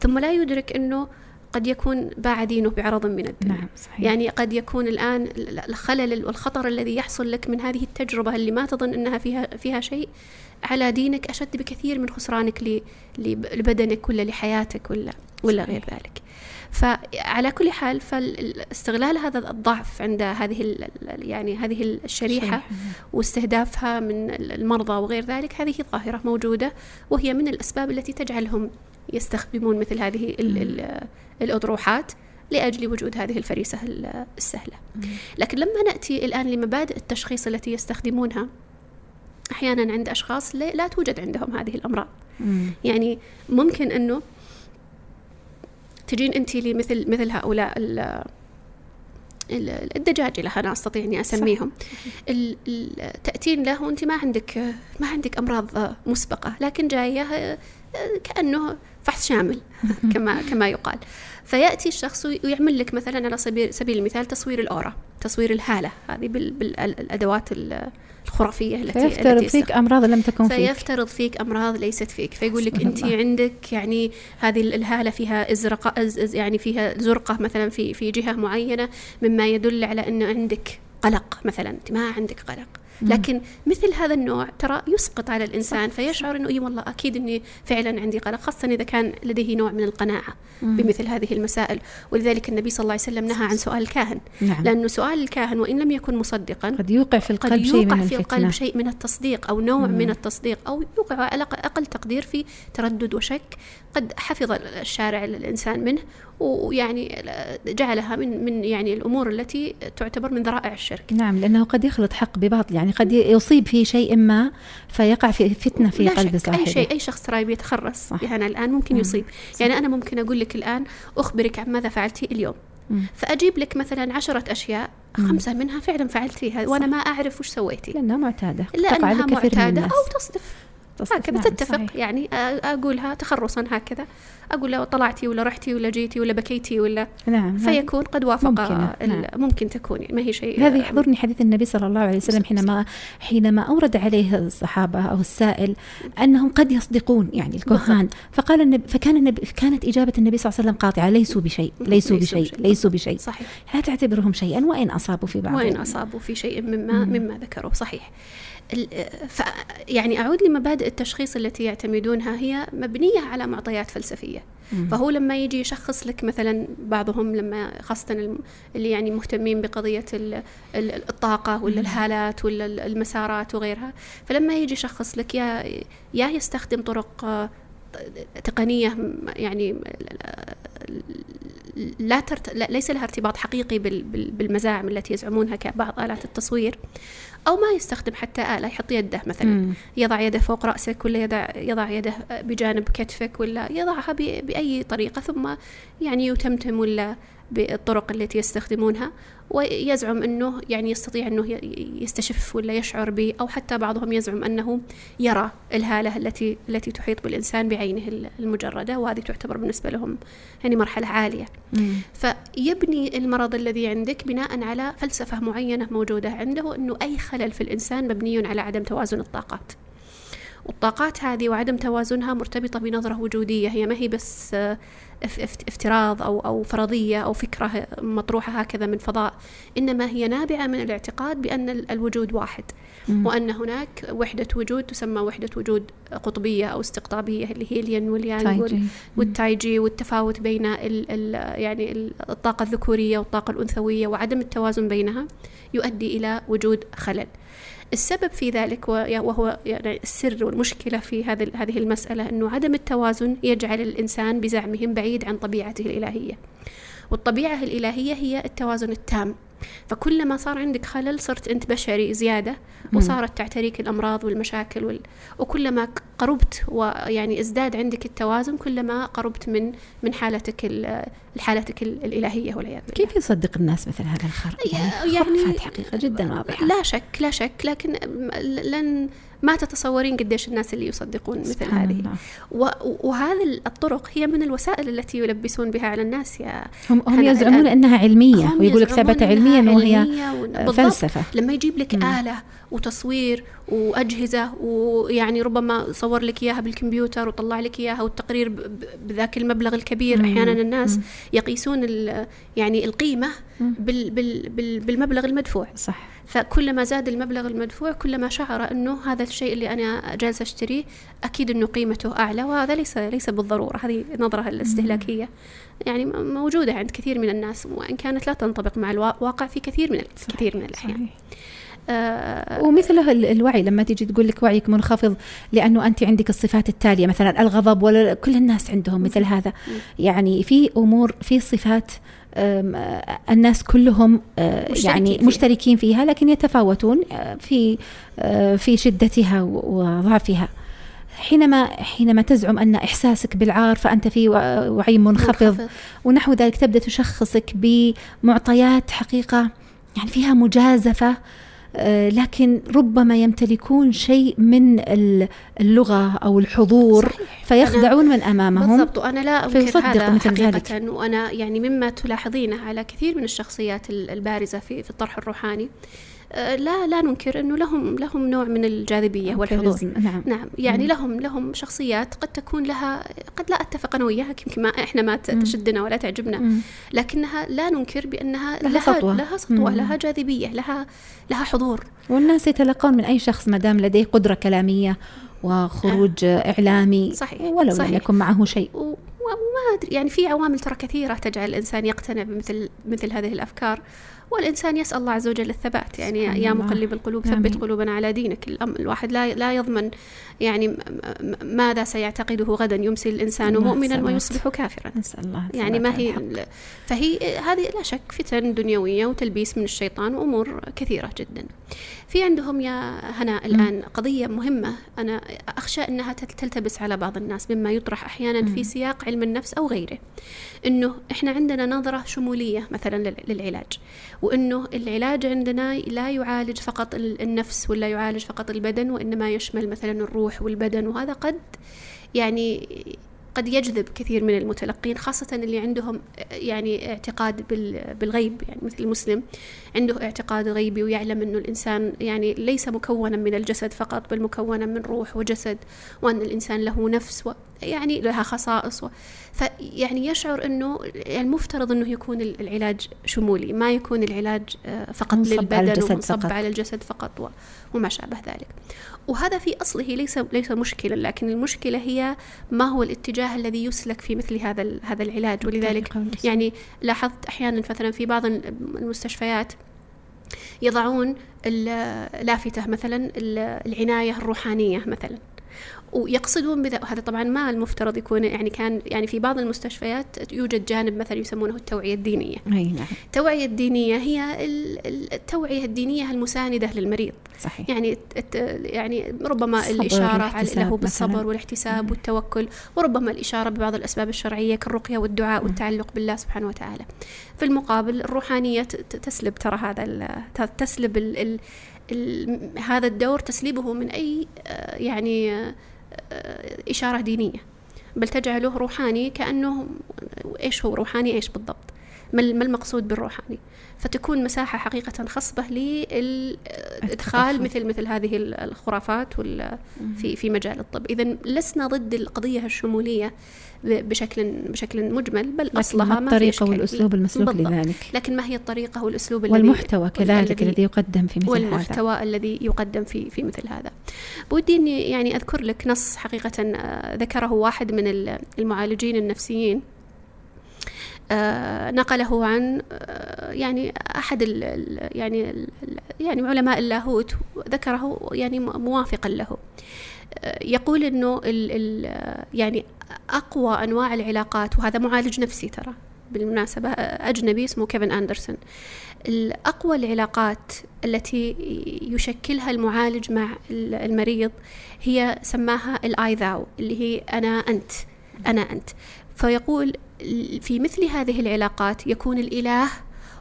ثم لا يدرك إنه قد يكون باع دينه بعرض من الدنيا نعم صحيح يعني قد يكون الآن الخلل والخطر الذي يحصل لك من هذه التجربة اللي ما تظن أنها فيها, فيها شيء على دينك أشد بكثير من خسرانك لبدنك ولا لحياتك ولا ولا صحيح. غير ذلك فعلى كل حال فاستغلال هذا الضعف عند هذه يعني هذه الشريحة شريحة. واستهدافها من المرضى وغير ذلك هذه ظاهرة موجودة وهي من الأسباب التي تجعلهم يستخدمون مثل هذه ال- ال- الأطروحات لأجل وجود هذه الفريسة ال- السهلة. لكن لما نأتي الآن لمبادئ التشخيص التي يستخدمونها أحيانا عند أشخاص لا توجد عندهم هذه الأمراض. يعني ممكن أنه تجين أنت لمثل مثل هؤلاء ال- ال- الدجاجلة أنا أستطيع أني أسميهم. تأتين له وأنت ما عندك ما عندك أمراض مسبقة لكن جاية كأنه فحص شامل كما كما يقال فيأتي الشخص ويعمل لك مثلا على سبيل سبيل المثال تصوير الأورا تصوير الهالة هذه بال- بالأدوات ال- الخرافية التي فيفترض التي فيك أمراض لم تكن فيك فيفترض فيك أمراض ليست فيك فيقول لك أنت. عندك يعني هذه الهالة فيها إزرق أز أز يعني فيها زرقة مثلا في في جهة معينة مما يدل على انه عندك قلق مثلا انت ما عندك قلق. لكن مثل هذا النوع ترى يسقط على الإنسان فيشعر إنه إي والله أكيد إني فعلا عندي قلق خاصة إذا كان لديه نوع من القناعة. بمثل هذه المسائل. ولذلك النبي صلى الله عليه وسلم نهى عن سؤال الكاهن. نعم. لأنه سؤال الكاهن وإن لم يكن مصدقا قد يوقع في قد القلب شيء يوقع من في القلب شيء من التصديق أو نوع مم. من التصديق أو يوقع على أقل تقدير في تردد وشك. قد حفظ الشارع الإنسان منه ويعني جعلها من من يعني الأمور التي تعتبر من ذرائع الشرك نعم لأنه قد يخلط حق بباطل يعني قد يصيب في شيء ما فيقع في فتنة في قلب صاحبه أي شيء أي شخص ترى بيتخرص صح. يعني الآن ممكن مم. يصيب يعني أنا ممكن أقول لك الآن أخبرك عن ماذا فعلتي اليوم مم. فأجيب لك مثلا عشرة أشياء مم. خمسة منها فعلا فعلتيها وأنا ما أعرف وش سويتي تقع لكثير من معتادة الناس أو تصدف هكذا نعم، تتفق. صحيح. يعني أ- أقولها تخرصا هكذا. أقول لو طلعتي ولا رحتي ولا جيتي ولا بكيتي ولا نعم هذه- فيكون قد وافق ممكنة، ال- نعم. ممكن تكون. يعني ما هي شيء هذا يحضرني حديث النبي صلى الله عليه وسلم حينما حينما أورد عليه الصحابة أو السائل أنهم قد يصدقون يعني الكهان. فقال النبي فكان النبي كانت إجابة النبي صلى الله عليه وسلم قاطعة ليسوا بشيء ليسوا بشيء. ليسوا بشيء. صحيح. لا تعتبرهم شيئا وإن أصابوا في بعض. وإن أصابوا في شيء مما مم. مما ذكروا صحيح. يعني أعود لمبادئ التشخيص التي يعتمدونها هي مبنية على معطيات فلسفية مم. فهو لما يجي يشخص لك مثلا بعضهم لما خاصة اللي يعني مهتمين بقضية ال- ال- الطاقة ولا. الهالات ولا ال- المسارات وغيرها فلما يجي يشخص لك يا يا يستخدم طرق آه، تقنية يعني لا, ترت... ليس لها ارتباط حقيقي بال... بالمزاعم التي يزعمونها كبعض آلات التصوير أو ما يستخدم حتى آلة يحط يده مثلا مم. يضع يده فوق رأسك ولا يضع, يضع يده بجانب كتفك ولا يضعها ب... بأي طريقة ثم يعني يتمتم ولا بالطرق التي يستخدمونها ويزعم أنه يعني يستطيع أنه يستشف ولا يشعر ب أو حتى بعضهم يزعم أنه يرى الهالة التي التي تحيط بالإنسان بعينه المجردة وهذه تعتبر بالنسبة لهم يعني مرحلة عالية مم. فيبني المرض الذي عندك بناء على فلسفة معينة موجودة عنده أنه أي خلل في الإنسان مبني على عدم توازن الطاقات والطاقات هذه وعدم توازنها مرتبطة بنظرة وجودية. هي ما هي بس افتراض أو أو فرضية أو فكرة مطروحة هكذا من فضاء إنما هي نابعة من الاعتقاد بأن الوجود واحد. وأن هناك وحدة وجود تسمى وحدة وجود قطبية أو استقطابية اللي هي الين واليانج والتايجي والتفاوت بين ال ال يعني الطاقة الذكورية والطاقة الأنثوية وعدم التوازن بينها يؤدي إلى وجود خلل. السبب في ذلك وهو يعني السر والمشكلة في هذه المسألة أنه عدم التوازن يجعل الإنسان بزعمهم بعيد عن طبيعته الإلهية. والطبيعة الإلهية هي التوازن التام. فكلما صار عندك خلل صرت أنت بشري زيادة وصارت تعتريك الأمراض والمشاكل وال... وكلما قربت ويعني ازداد عندك التوازن كلما قربت من من حالتك حالتك الإلهية والعياذ بالله. كيف يصدق الناس مثل هذا الخرق؟ يعني, يعني حقيقة جدا واضحة. لا شك لا شك لكن لن ما تتصورين قديش الناس اللي يصدقون مثل هذه. وهذه الطرق هي من الوسائل التي يلبسون بها على الناس يا هم, هم يزعمون إنها علمية ويقول لك ثبت علميا وهي فلسفة. لما يجيب لك مم. آلة وتصوير وأجهزة ويعني ربما صور لك إياها بالكمبيوتر وطلع لك إياها والتقرير بذاك المبلغ الكبير مم. أحيانا الناس مم. يقيسون يعني القيمة بال بال بال بالمبلغ المدفوع. صح. فكلما زاد المبلغ المدفوع كلما شعر أنه هذا الشيء اللي أنا جالسة أشتريه أكيد أنه قيمته أعلى وهذا ليس ليس بالضرورة. هذه نظرة الاستهلاكية. يعني موجودة عند كثير من الناس وإن كانت لا تنطبق مع الواقع في كثير من كثير من الأحيان. صحيح. آه ومثله الوعي لما تيجي تقول لك وعيك منخفض لأنه أنت عندك الصفات التالية مثلا الغضب ولا كل الناس عندهم مثل هذا. يعني في أمور في صفات الناس كلهم مشتركين يعني. مشتركين فيها لكن يتفاوتون آه، في آه، في شدتها وضعفها حينما حينما تزعم أن إحساسك بالعار فأنت في وعي منخفض, منخفض. ونحو ذلك تبدأ تشخصك بمعطيات حقيقة يعني فيها مجازفة لكن ربما يمتلكون شيء من اللغة أو الحضور صحيح. فيخدعون من أمامهم بالضبط وأنا لا أنكر هذا مثل حقيقة ذلك. وأنا يعني مما تلاحظينه على كثير من الشخصيات البارزة في, في الطرح الروحاني آه، لا لا ننكر إنه لهم لهم نوع من الجاذبية والحضور نعم نعم يعني مم. لهم لهم شخصيات قد تكون لها قد لا أتفق أنا وياها يمكن ما إحنا ما تشدنا ولا تعجبنا مم. لكنها لا ننكر بأنها لها, لها سطوة لها سطوة مم. لها جاذبية لها لها حضور والناس يتلقون من أي شخص ما دام لديه قدرة كلامية وخروج آه. إعلامي صحيح ولو صحيح. لم يكن معه شيء وما أدري يعني في عوامل ترى كثيرة تجعل الإنسان يقتنع بمثل مثل هذه الأفكار والإنسان يسأل الله عز وجل الثبات يعني يا مقلب القلوب ثبت قلوبنا على دينك. الواحد لا لا يضمن يعني ماذا سيعتقده غدا يمسي الإنسان مؤمنا ويصبح كافرا. نسأل الله يعني ما هي فهي هذه لا شك فتن دنيوية وتلبيس من الشيطان وأمور كثيرة جدا. في عندهم يا هنا الآن قضية مهمة. أنا أخشى أنها تلتبس على بعض الناس مما يطرح أحيانا في سياق علم النفس أو غيره. أنه إحنا عندنا نظرة شمولية مثلا للعلاج وأنه العلاج عندنا لا يعالج فقط النفس ولا يعالج فقط البدن وإنما يشمل مثلا الروح والبدن وهذا قد يعني قد يجذب كثير من المتلقين خاصة اللي عندهم يعني اعتقاد بالغيب يعني مثل المسلم عنده اعتقاد غيبي ويعلم أنه الإنسان يعني ليس مكونا من الجسد فقط بل مكونا من روح وجسد وأن الإنسان له نفس يعني لها خصائص و فيعني يشعر أنه المفترض أنه يكون العلاج شمولي ما يكون العلاج آه، فقط للبدن ومنصب على الجسد فقط وما شابه ذلك. وهذا في أصله ليس ليس مشكلة لكن المشكلة هي ما هو الاتجاه الذي يسلك في مثل هذا هذا العلاج. ولذلك يعني لاحظت أحيانا مثلا في بعض المستشفيات يضعون اللافتة مثلا العناية الروحانية مثلا. ويقصدون بذا هذا طبعا ما المفترض يكون يعني كان يعني في بعض المستشفيات يوجد جانب مثلا يسمونه التوعية الدينية. أي نعم. التوعية الدينية هي التوعية الدينية المساندة للمريض. صحيح. يعني يعني ربما الإشارة له بالصبر والاحتساب والتوكل وربما الإشارة ببعض الأسباب الشرعية كالرقية والدعاء والتعلق بالله سبحانه وتعالى. في المقابل الروحانية تسلب ترى هذا تسلب ال ال ال هذا الدور تسليبه من أي آه، يعني آه، إشارة دينية بل تجعله روحاني كأنه إيش هو؟ روحاني إيش بالضبط؟ ما المقصود بالروحاني؟ فتكون مساحة حقيقة خصبة للإدخال مثل مثل هذه الخرافات في في مجال الطب. إذا لسنا ضد القضية الشمولية بشكل بشكل مجمل بل أصلها ما الطريقة والأسلوب المسلوك بالضبط. لذلك. لكن ما هي الطريقة والأسلوب والمحتوى الذي كذلك الذي يقدم في مثل والمحتوى هذا. الذي يقدم في في مثل هذا. بودي إني يعني أذكر لك نص حقيقة آه، ذكره واحد من المعالجين النفسيين. نقله عن آه يعني أحد ال يعني ال يعني علماء اللاهوت ذكره يعني موافقا له. آه يقول إنه ال ال يعني أقوى أنواع العلاقات وهذا معالج نفسي ترى بالمناسبة أجنبي اسمه كيفن أندرسون. الأقوى العلاقات التي يشكلها المعالج مع المريض هي سماها الآي ذاو اللي هي أنا أنت أنا أنت. فيقول في مثل هذه العلاقات يكون الإله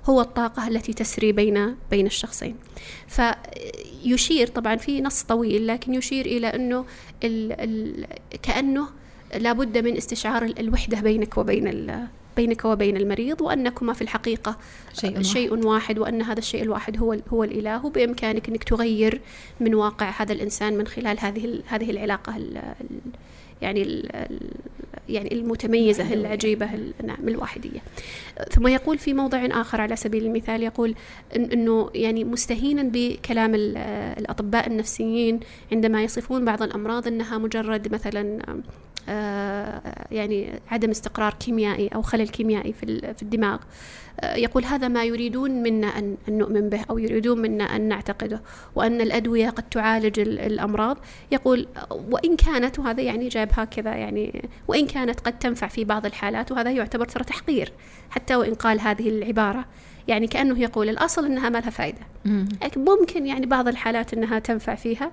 هو الطاقة التي تسري بين بين الشخصين فيشير طبعا في نص طويل لكن يشير إلى أنه ال ال كأنه لابد من استشعار الوحدة بينك وبين بينك وبين المريض وأنكما في الحقيقة شيء, شيء واحد. وأن هذا الشيء الواحد هو هو الإله وبإمكانك أنك تغير من واقع هذا الإنسان من خلال هذه هذه العلاقة يعني يعني المتميزة العجيبة نعم الواحدية. ثم يقول في موضع آخر على سبيل المثال يقول أنه يعني مستهينا بكلام الأطباء النفسيين عندما يصفون بعض الأمراض أنها مجرد مثلا يعني عدم استقرار كيميائي أو خلل كيميائي في الدماغ. آه، يقول هذا ما يريدون منا أن نؤمن به أو يريدون منا أن نعتقده وأن الأدوية قد تعالج الأمراض. يقول وإن كانت وهذا يعني جايب هكذا يعني وإن كانت قد تنفع في بعض الحالات وهذا يعتبر ترى تحقير حتى وإن قال هذه العبارة. يعني كأنه يقول الأصل أنها ما لها فائدة لكن ممكن يعني بعض الحالات أنها تنفع فيها.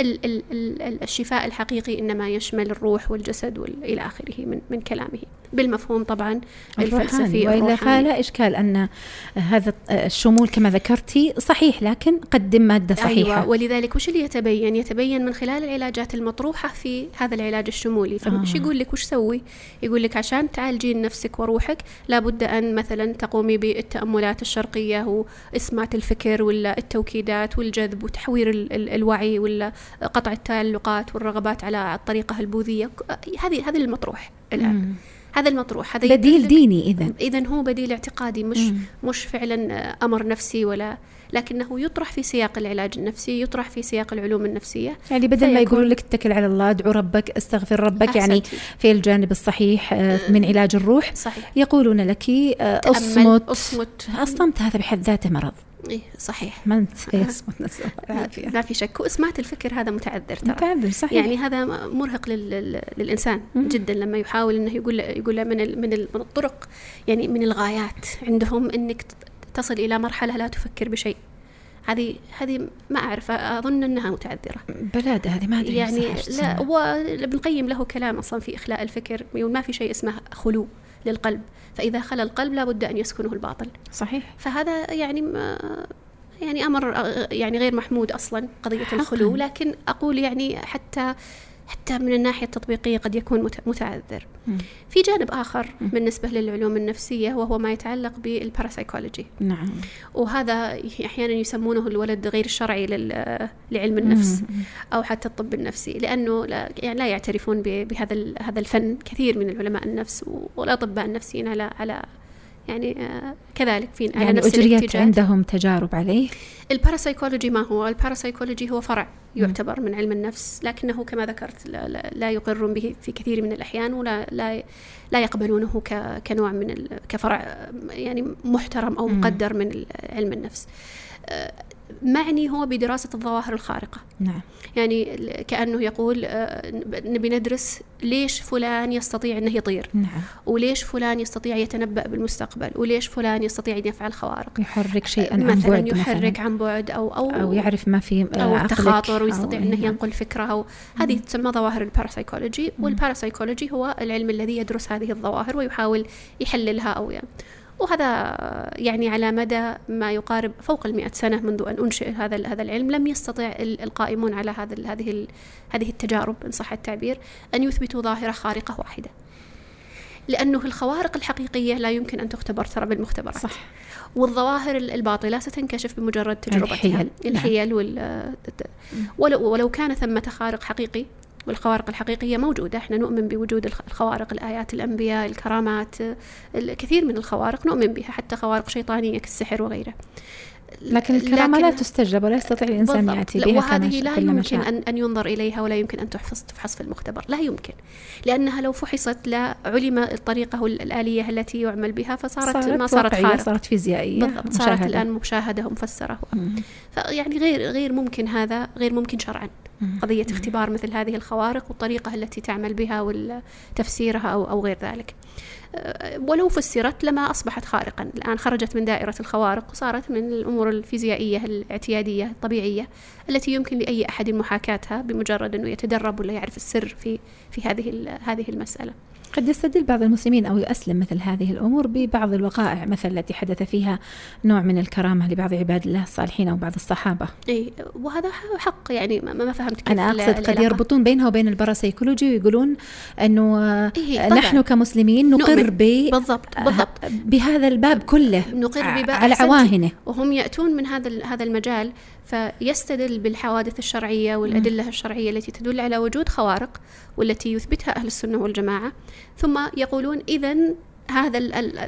ال ال ال الشفاء الحقيقي إنما يشمل الروح والجسد إلى آخره من, من كلامه. بالمفهوم طبعا الفلسفي وإلا فلا إشكال أن هذا الشمول كما ذكرتي صحيح لكن قدم مادة صحيحة. أيوة ولذلك وش اللي يتبين؟ يتبين من خلال العلاجات المطروحة في هذا العلاج الشمولي. فمش آه. يقول لك؟ وش سوي؟ يقول لك عشان تعالجين نفسك وروحك لابد أن مثلا تقومي بالتأملات الشرقية وإسمات الفكر ولا التوكيدات والجذب وتحوير الوعي ولا قطع التعلقات والرغبات على الطريقة البوذية هذه هذه المطروح الآن. هذا المطروح هذا بديل ديني اذا اذا هو بديل اعتقادي مش مم. مش فعلا أمر نفسي ولا لكنه يطرح في سياق العلاج النفسي يطرح في سياق العلوم النفسية. يعني بدل ما يقولون لك اتكل على الله ادعو ربك استغفر ربك يعني في الجانب الصحيح آه، من علاج الروح. صحيح. يقولون لك آه، أصمت. أصمت. الصمت هذا بحد ذاته مرض. إيه صحيح. ما نسأل العافية لا في شك. واسمات الفكر هذا متعذر ترى. متعذر صحيح. يعني هذا مرهق لل... للإنسان م- جدا لما يحاول أنه يقول يقول من ال... من, ال... من الطرق يعني من الغايات عندهم أنك تصل إلى مرحلة لا تفكر بشيء. هذه هذه ما أعرف أظن أنها متعذرة. بلاده هذه ما أدري يعني لا هو ابن القيم له كلام أصلا في إخلاء الفكر ما في شيء اسمه خلو. للقلب. فإذا خلى القلب لابد أن يسكنه الباطل. صحيح. فهذا يعني يعني أمر يعني غير محمود أصلا قضية الخلو. لكن أقول يعني حتى حتى من الناحية التطبيقية قد يكون متعذر. في جانب آخر بالنسبة للعلوم النفسية وهو ما يتعلق بالباراسايكولوجي نعم. وهذا أحيانا يسمونه الولد غير الشرعي لعلم النفس أو حتى الطب النفسي لأنه لا يعني لا يعترفون بهذا هذا الفن. كثير من العلماء النفس والأطباء النفسيين على على يعني آه، كذلك في يعني نفس أجريت عندهم تجارب عليه؟ الباراسايكولوجي ما هو؟ الباراسايكولوجي هو فرع يعتبر من علم النفس لكنه كما ذكرت لا, لا, لا يقرون به في كثير من الأحيان ولا لا, لا يقبلونه كنوع من كفرع يعني محترم أو مقدر من علم النفس. آه، معني هو بدراسة الظواهر الخارقة. نعم. يعني كأنه يقول آه، نبي ندرس ليش فلان يستطيع أنه يطير؟ نعم. وليش فلان يستطيع يتنبأ بالمستقبل؟ وليش فلان يستطيع أن يفعل خوارق؟ يحرك شيئا عن مثلا بعد يحرك مثلا عن بعد أو أو, أو يعرف ما في آه، أو التخاطر ويستطيع أو- أنه نعم. ينقل فكرة أو هذه تسمى ظواهر الباراسايكولوجي والباراسايكولوجي هو العلم الذي يدرس هذه الظواهر ويحاول يحللها أو يعني وهذا يعني على مدى ما يقارب فوق المئة سنة منذ أن أنشئ هذا هذا العلم لم يستطع ال- القائمون على هذا هذه هذه التجارب إن صح التعبير أن يثبتوا ظاهرة خارقة واحدة. لأنه الخوارق الحقيقية لا يمكن أن تختبر ترى بالمختبرات صح. والظواهر الباطلة ستنكشف بمجرد تجربتها. الحيل، نعم. الحيل وال ولو, ولو كان ثمة خارق حقيقي والخوارق الحقيقية موجودة. إحنا نؤمن بوجود الخ- الخوارق الآيات الأنبياء الكرامات الكثير من الخوارق نؤمن بها حتى خوارق شيطانية كالسحر وغيرها لكن الكرامة لا تستجلب ولا يستطيع الإنسان بالضبط. يأتي بها وهذه لا يمكن. أن, أن ينظر إليها ولا يمكن أن تحفظ تفحص في المختبر لا يمكن لأنها لو فحصت لا علم الطريقة الآلية التي يعمل بها فصارت ما صارت خارقة صارت فيزيائية بالضبط صارت مشاهدة. الآن مشاهدة ومفسرة. فيعني غير غير ممكن هذا غير ممكن شرعا. قضية اختبار مثل هذه الخوارق والطريقة التي تعمل بها وتفسيرها أو أو غير ذلك ولو فسرت لما أصبحت خارقا. الآن خرجت من دائرة الخوارق وصارت من الأمور الفيزيائية الاعتيادية الطبيعية التي يمكن لأي أحد محاكاتها بمجرد أنه يتدرب ولا يعرف السر في في هذه هذه المسألة. قد يستدل بعض المسلمين أو يؤسلم مثل هذه الأمور ببعض الوقائع مثل التي حدث فيها نوع من الكرامة لبعض عباد الله الصالحين أو بعض الصحابة أي وهذا حق يعني ما فهمت كيف أنا أقصد قد. يربطون بينها وبين الباراسيكولوجي ويقولون أنه إيه،. نحن كمسلمين نقر. ب بالضبط بالضبط بهذا الباب كله نقر على. عواهنه وهم يأتون من هذا هذا المجال فيستدل بالحوادث الشرعية والأدلة الشرعية التي تدل على وجود خوارق والتي يثبتها أهل السنة والجماعة. ثم يقولون إذا هذا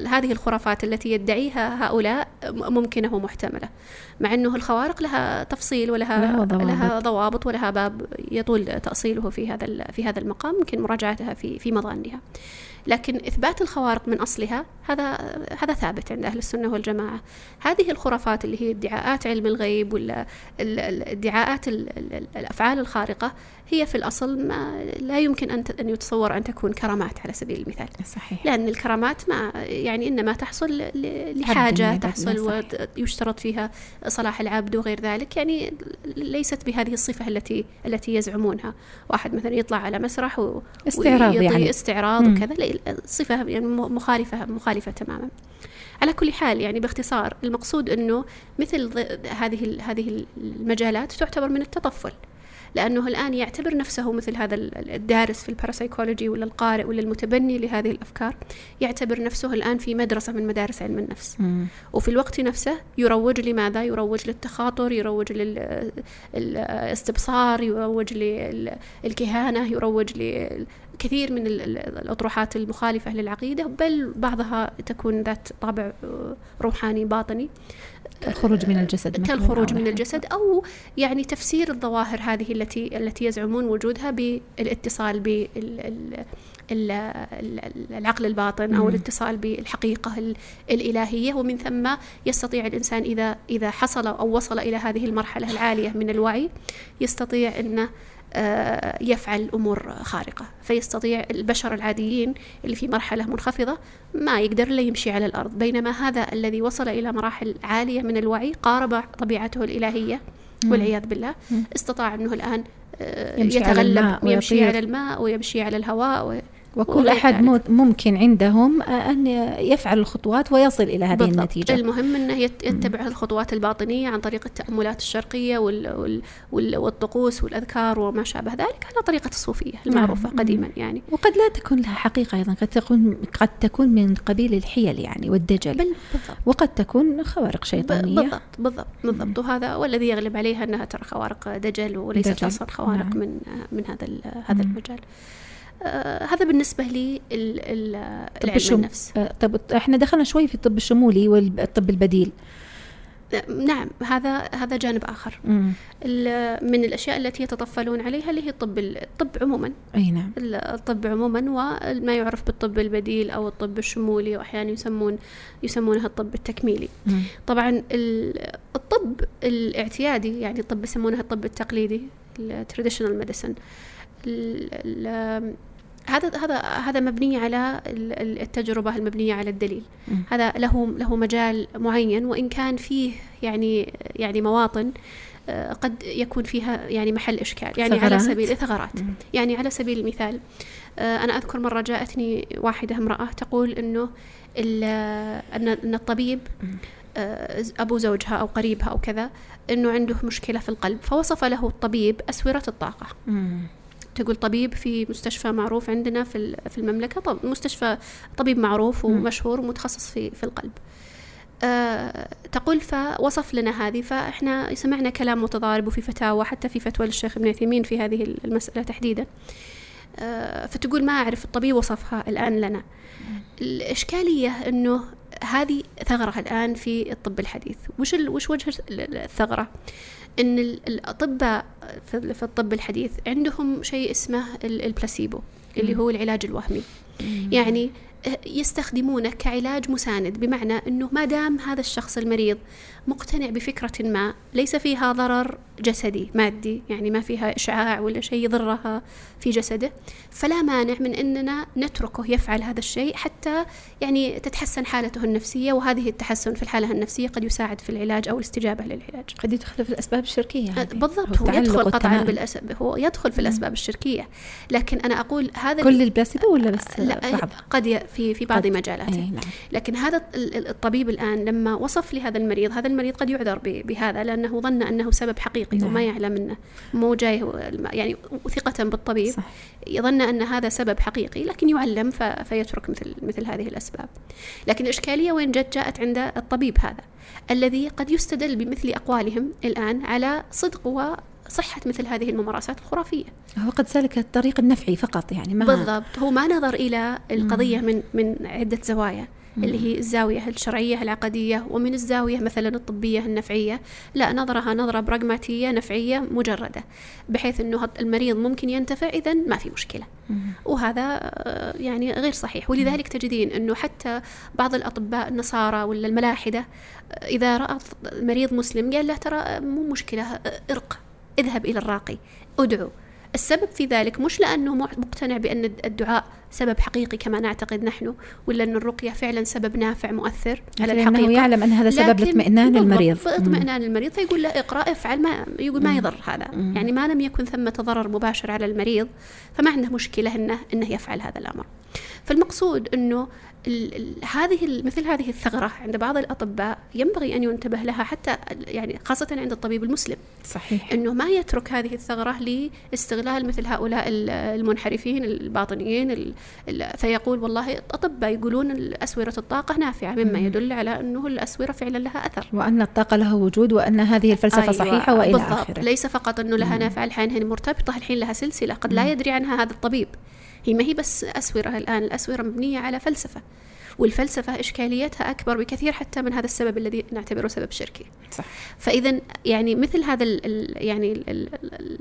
هذه الخرافات التي يدعيها هؤلاء م- ممكنة ومحتملة مع أنه الخوارق لها تفصيل ولها لها ضوابط. لها ضوابط ولها باب يطول تأصيله في هذا في هذا المقام يمكن مراجعتها في في مظانها لكن إثبات الخوارق من أصلها هذا هذا ثابت عند أهل السنة والجماعة. هذه الخرافات اللي هي ادعاءات علم الغيب ولا ادعاءات ال- ال- الأفعال الخارقة هي في الأصل ما لا يمكن أن أن يتصور أن تكون كرامات على سبيل المثال. صحيح. لأن الكرامات ما يعني إنما تحصل لحاجة تحصل ويشترط فيها صلاح العبد وغير ذلك. يعني ليست بهذه الصفة التي التي يزعمونها. واحد مثلا يطلع على مسرح و استعراض يعني. استعراض مم. وكذا. صفة يعني مخالفة مخالفة تماما. على كل حال يعني باختصار المقصود أنه مثل هذه هذه المجالات تعتبر من التطفل. لأنه الآن يعتبر نفسه مثل هذا ال- الدارس في الباراسايكولوجي ولا القارئ ولا المتبني لهذه الأفكار يعتبر نفسه الآن في مدرسة من مدارس علم النفس مم. وفي الوقت نفسه يروج لماذا؟ يروج للتخاطر، يروج للاستبصار، يروج للكهانة، يروج لكثير من ال- ال- الأطروحات المخالفة للعقيدة بل بعضها تكون ذات طابع آه، روحاني باطني الخروج من الجسد كالخروج من. الجسد أو يعني تفسير الظواهر هذه التي التي يزعمون وجودها بالاتصال بال ال- ال- ال- العقل الباطن أو. الاتصال بالحقيقة ال- الإلهية ومن ثم يستطيع الإنسان إذا إذا حصل أو وصل إلى هذه المرحلة العالية من الوعي يستطيع أنه يفعل أمور خارقة فيستطيع البشر العاديين اللي في مرحلة منخفضة ما يقدر إلا يمشي على الأرض بينما هذا الذي وصل إلى مراحل عالية من الوعي قارب طبيعته الإلهية. والعياذ بالله. استطاع أنه الآن آه، يمشي على يتغلب الماء ويمشي ويطير. على الماء ويمشي على الهواء و... وكل أحد ذلك. ممكن عندهم آه، أن يفعل الخطوات ويصل إلى هذه بالضبط. النتيجة المهم إنه يت- يتبع الخطوات الباطنية عن طريق التأملات الشرقية وال وال وال والطقوس والأذكار وما شابه ذلك على طريقة الصوفية المعروفة نعم. قديما يعني وقد لا تكون لها حقيقة أيضا قد تكون قد تكون من قبيل الحيل يعني والدجل بالضبط وقد تكون خوارق شيطانية بالضبط بالضبط بالضبط وهذا والذي يغلب عليها إنها ترى خوارق دجل وليست. أصلا خوارق نعم. من من هذا ال- هذا. المجال آه هذا بالنسبة لي طب العلم الشم- النفس. آه، طب إحنا دخلنا شوي في الطب الشمولي والطب البديل. نعم هذا هذا جانب آخر. مم. من الأشياء التي يتطفلون عليها اللي هي الطب الطب عموما. أي نعم. الطب عموما وما يعرف بالطب البديل أو الطب الشمولي واحيانا يسمون يسمونها الطب التكميلي. مم. طبعا ال- الطب الإعتيادي يعني الطب يسمونه الطب التقليدي ال traditional medicine هذا هذا هذا مبني على ال- ال- التجربة المبنية على الدليل مم. هذا له له مجال معين وإن كان فيه يعني يعني مواطن آه، قد يكون فيها يعني محل إشكال يعني على ثغرات. سبيل ثغرات مم. يعني على سبيل المثال آه، أنا أذكر مرة جاءتني واحدة امرأة تقول أن أن الطبيب آه، أبو زوجها أو قريبها أو كذا إنه عنده مشكلة في القلب فوصف له الطبيب أسورة الطاقة مم. تقول طبيب في مستشفى معروف عندنا في في المملكة. طب مستشفى طبيب معروف ومشهور ومتخصص في في القلب. آه، تقول فوصف لنا هذه. فإحنا سمعنا كلام متضارب وفي فتاوى حتى في فتوى للشيخ ابن عثيمين في هذه المسألة تحديدا. آه، فتقول ما أعرف الطبيب وصفها الآن لنا. الإشكالية أنه هذه ثغرة الآن في الطب الحديث. وش وش وجه ال- الثغرة؟ إن ال- الأطباء في الطب الحديث عندهم شيء اسمه ال- البلاسيبو اللي هو العلاج الوهمي. يعني يستخدمونه كعلاج مساند بمعنى إنه ما دام هذا الشخص المريض مقتنع بفكرة ما ليس فيها ضرر جسدي مادي يعني ما فيها إشعاع ولا شيء يضرها في جسده فلا مانع من إننا نتركه يفعل هذا الشيء حتى يعني تتحسن حالته النفسية وهذه التحسن في الحالة النفسية قد يساعد في العلاج أو الاستجابة للعلاج قد يدخل في الأسباب الشركية هذه. بالضبط أو هو يدخل قطعا. بالأسباب هو يدخل في الأسباب الشركية لكن أنا أقول هذا كل البلاسيبو ولا بس لا بعض قد في في بعض قد. مجالاته. أي نعم. لكن هذا ال- ال- الطبيب الآن لما وصف لهذا المريض هذا المريض قد يعذر بهذا لأنه ظن أنه سبب حقيقي نعم. وما يعلم أنه مو جاي يعني ثقة بالطبيب صح يظن أن هذا سبب حقيقي لكن يعلم فيترك مثل مثل هذه الأسباب. لكن الإشكالية وين جت؟ جاءت عند الطبيب هذا الذي قد يستدل بمثل أقوالهم الآن على صدق وصحة مثل هذه الممارسات الخرافية. هو قد سلك الطريق النفعي فقط يعني ما بالضبط. هو ما نظر إلى القضية من من عدة زوايا اللي هي الزاوية الشرعية العقدية ومن الزاوية مثلا الطبية النفعية. لا نظرها نظرة براغماتيه نفعية مجردة بحيث إنه المريض ممكن ينتفع اذا ما في مشكلة. مم. وهذا آه، يعني غير صحيح. ولذلك تجدين إنه حتى بعض الأطباء النصارى ولا الملاحدة آه، إذا رأى مريض مسلم قال له ترى مو مشكلة آه، إرق. اذهب إلى الراقي. ادعو. السبب في ذلك مش لأنه مع- مقتنع بأن الدعاء سبب حقيقي كما نعتقد نحن ولا أن الرقية فعلا سبب نافع مؤثر على لأنه الحقيقة. يعلم أن هذا سبب لاطمئنان المريض. في اطمئنان المريض فيقول له اقرأ افعل ما يقول ما يضر هذا. يعني ما لم يكن ثمة ضرر مباشر على المريض فما عنده مشكلة انه إنه يفعل هذا الأمر. فالمقصود ال- هذه مثل هذه الثغرة عند بعض الأطباء ينبغي أن ينتبه لها حتى يعني خاصة عند الطبيب المسلم. صحيح. إنه ما يترك هذه الثغرة لاستغلال مثل هؤلاء ال- المنحرفين الباطنيين ال- ال- فيقول والله الاطباء يقولون اسوره الطاقة نافعة مما يدل على أنه الاسوره فعلا لها أثر. وأن الطاقة لها وجود وأن هذه الفلسفة أيوة صحيحة وإلى بالضبط. آخره. ليس فقط أنه لها نافعه الحين هي مرتبطة الحين لها سلسلة قد لا يدري عنها هذا الطبيب. هي ما هي بس أسورة الآن الأسورة مبنية على فلسفة والفلسفة إشكاليتها أكبر بكثير حتى من هذا السبب الذي نعتبره سبب شركي صح فاذا يعني مثل هذا ال ال يعني ال ال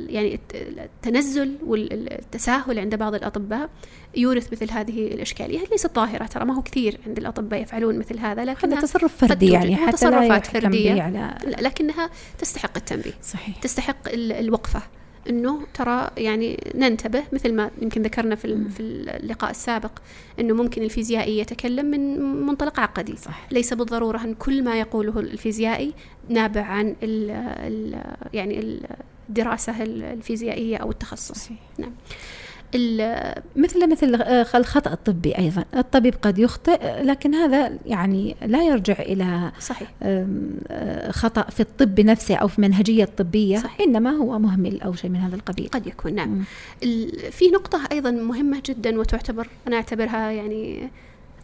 يعني الت- التنزل والتساهل عند بعض الأطباء يورث مثل هذه الإشكالية هي ليست ظاهره ترى ما هو كثير عند الأطباء يفعلون مثل هذا هذا لكنها تصرف فردي. يعني حتى تصرفات فردية. على لكنها تستحق التنبيه صحيح تستحق ال- الوقفة إنه ترى يعني ننتبه مثل ما يمكن ذكرنا في في اللقاء السابق إنه ممكن الفيزيائي يتكلم من منطلق عقدي. صح. ليس بالضرورة أن كل ما يقوله الفيزيائي نابع عن ال ال يعني الدراسة الفيزيائية أو التخصص. صحيح. نعم. مثل مثل آه، الخطأ الطبي أيضا الطبيب قد يخطئ لكن هذا يعني لا يرجع إلى صحيح آه، خطأ في الطب نفسه أو في منهجية طبية صحيح. إنما هو مهمل أو شيء من هذا القبيل قد يكون نعم. ال- في نقطة أيضا مهمة جدا وتعتبر أنا أعتبرها يعني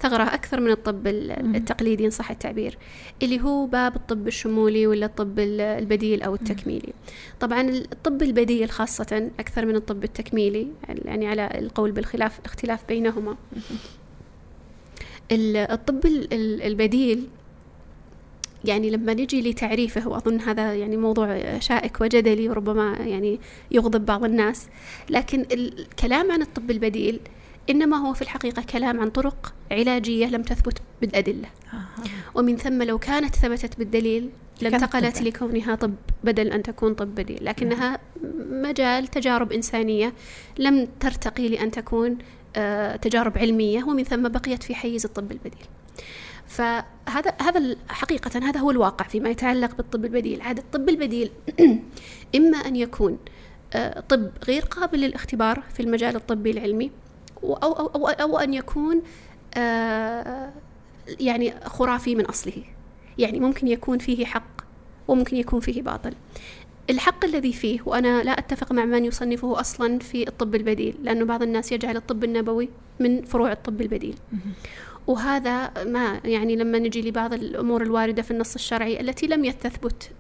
ثغرة أكثر من الطب. التقليدي إن صح التعبير اللي هو باب الطب الشمولي ولا الطب ال- البديل أو التكميلي. طبعا الطب البديل خاصة أكثر من الطب التكميلي يعني على القول بالخلاف الاختلاف بينهما. ال- الطب ال- ال- البديل يعني لما نجي لتعريفه وأظن هذا يعني موضوع شائك وجدلي وربما يعني يغضب بعض الناس لكن الكلام عن الطب البديل إنما هو في الحقيقة كلام عن طرق علاجية لم تثبت بالأدلة. ومن ثم لو كانت ثبتت بالدليل لانتقلت لكونها طب بدل أن تكون طب بديل لكنها مجال تجارب إنسانية لم ترتقي لأن تكون آه، تجارب علمية ومن ثم بقيت في حيز الطب البديل. فهذا هذا حقيقة هذا هو الواقع فيما يتعلق بالطب البديل. عاد الطب البديل [CLEARS THROAT] إما أن يكون آه، طب غير قابل للاختبار في المجال الطبي العلمي أو, أو, أو, أو أن يكون آه، يعني خرافي من أصله. يعني ممكن يكون فيه حق وممكن يكون فيه باطل. الحق الذي فيه وأنا لا أتفق مع من يصنفه أصلا في الطب البديل لأنه بعض الناس يجعل الطب النبوي من فروع الطب البديل. وهذا ما يعني لما نجي لبعض الأمور الواردة في النص الشرعي التي لم يثبت آه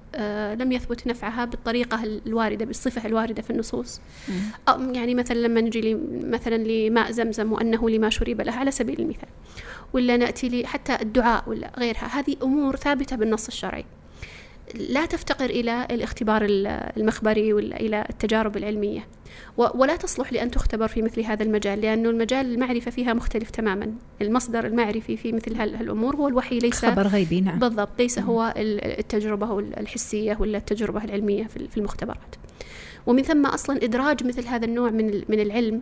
لم يثبت نفعها بالطريقة الواردة بالصفة الواردة في النصوص. يعني مثلا لما نجي مثلا لماء زمزم وأنه لما شرب له على سبيل المثال. ولا نأتي لي حتى الدعاء ولا غيرها. هذه أمور ثابتة بالنص الشرعي. لا تفتقر إلى الاختبار المخبري ولا إلى التجارب العلمية. ولا تصلح لأن تختبر في مثل هذا المجال لأنه المجال المعرفة فيها مختلف تماما. المصدر المعرفي في مثل هالأمور هو الوحي ليس خبر غيبي نعم. بالضبط ليس هو التجربة الحسية ولا التجربة العلمية في المختبرات. ومن ثم أصلا إدراج مثل هذا النوع من العلم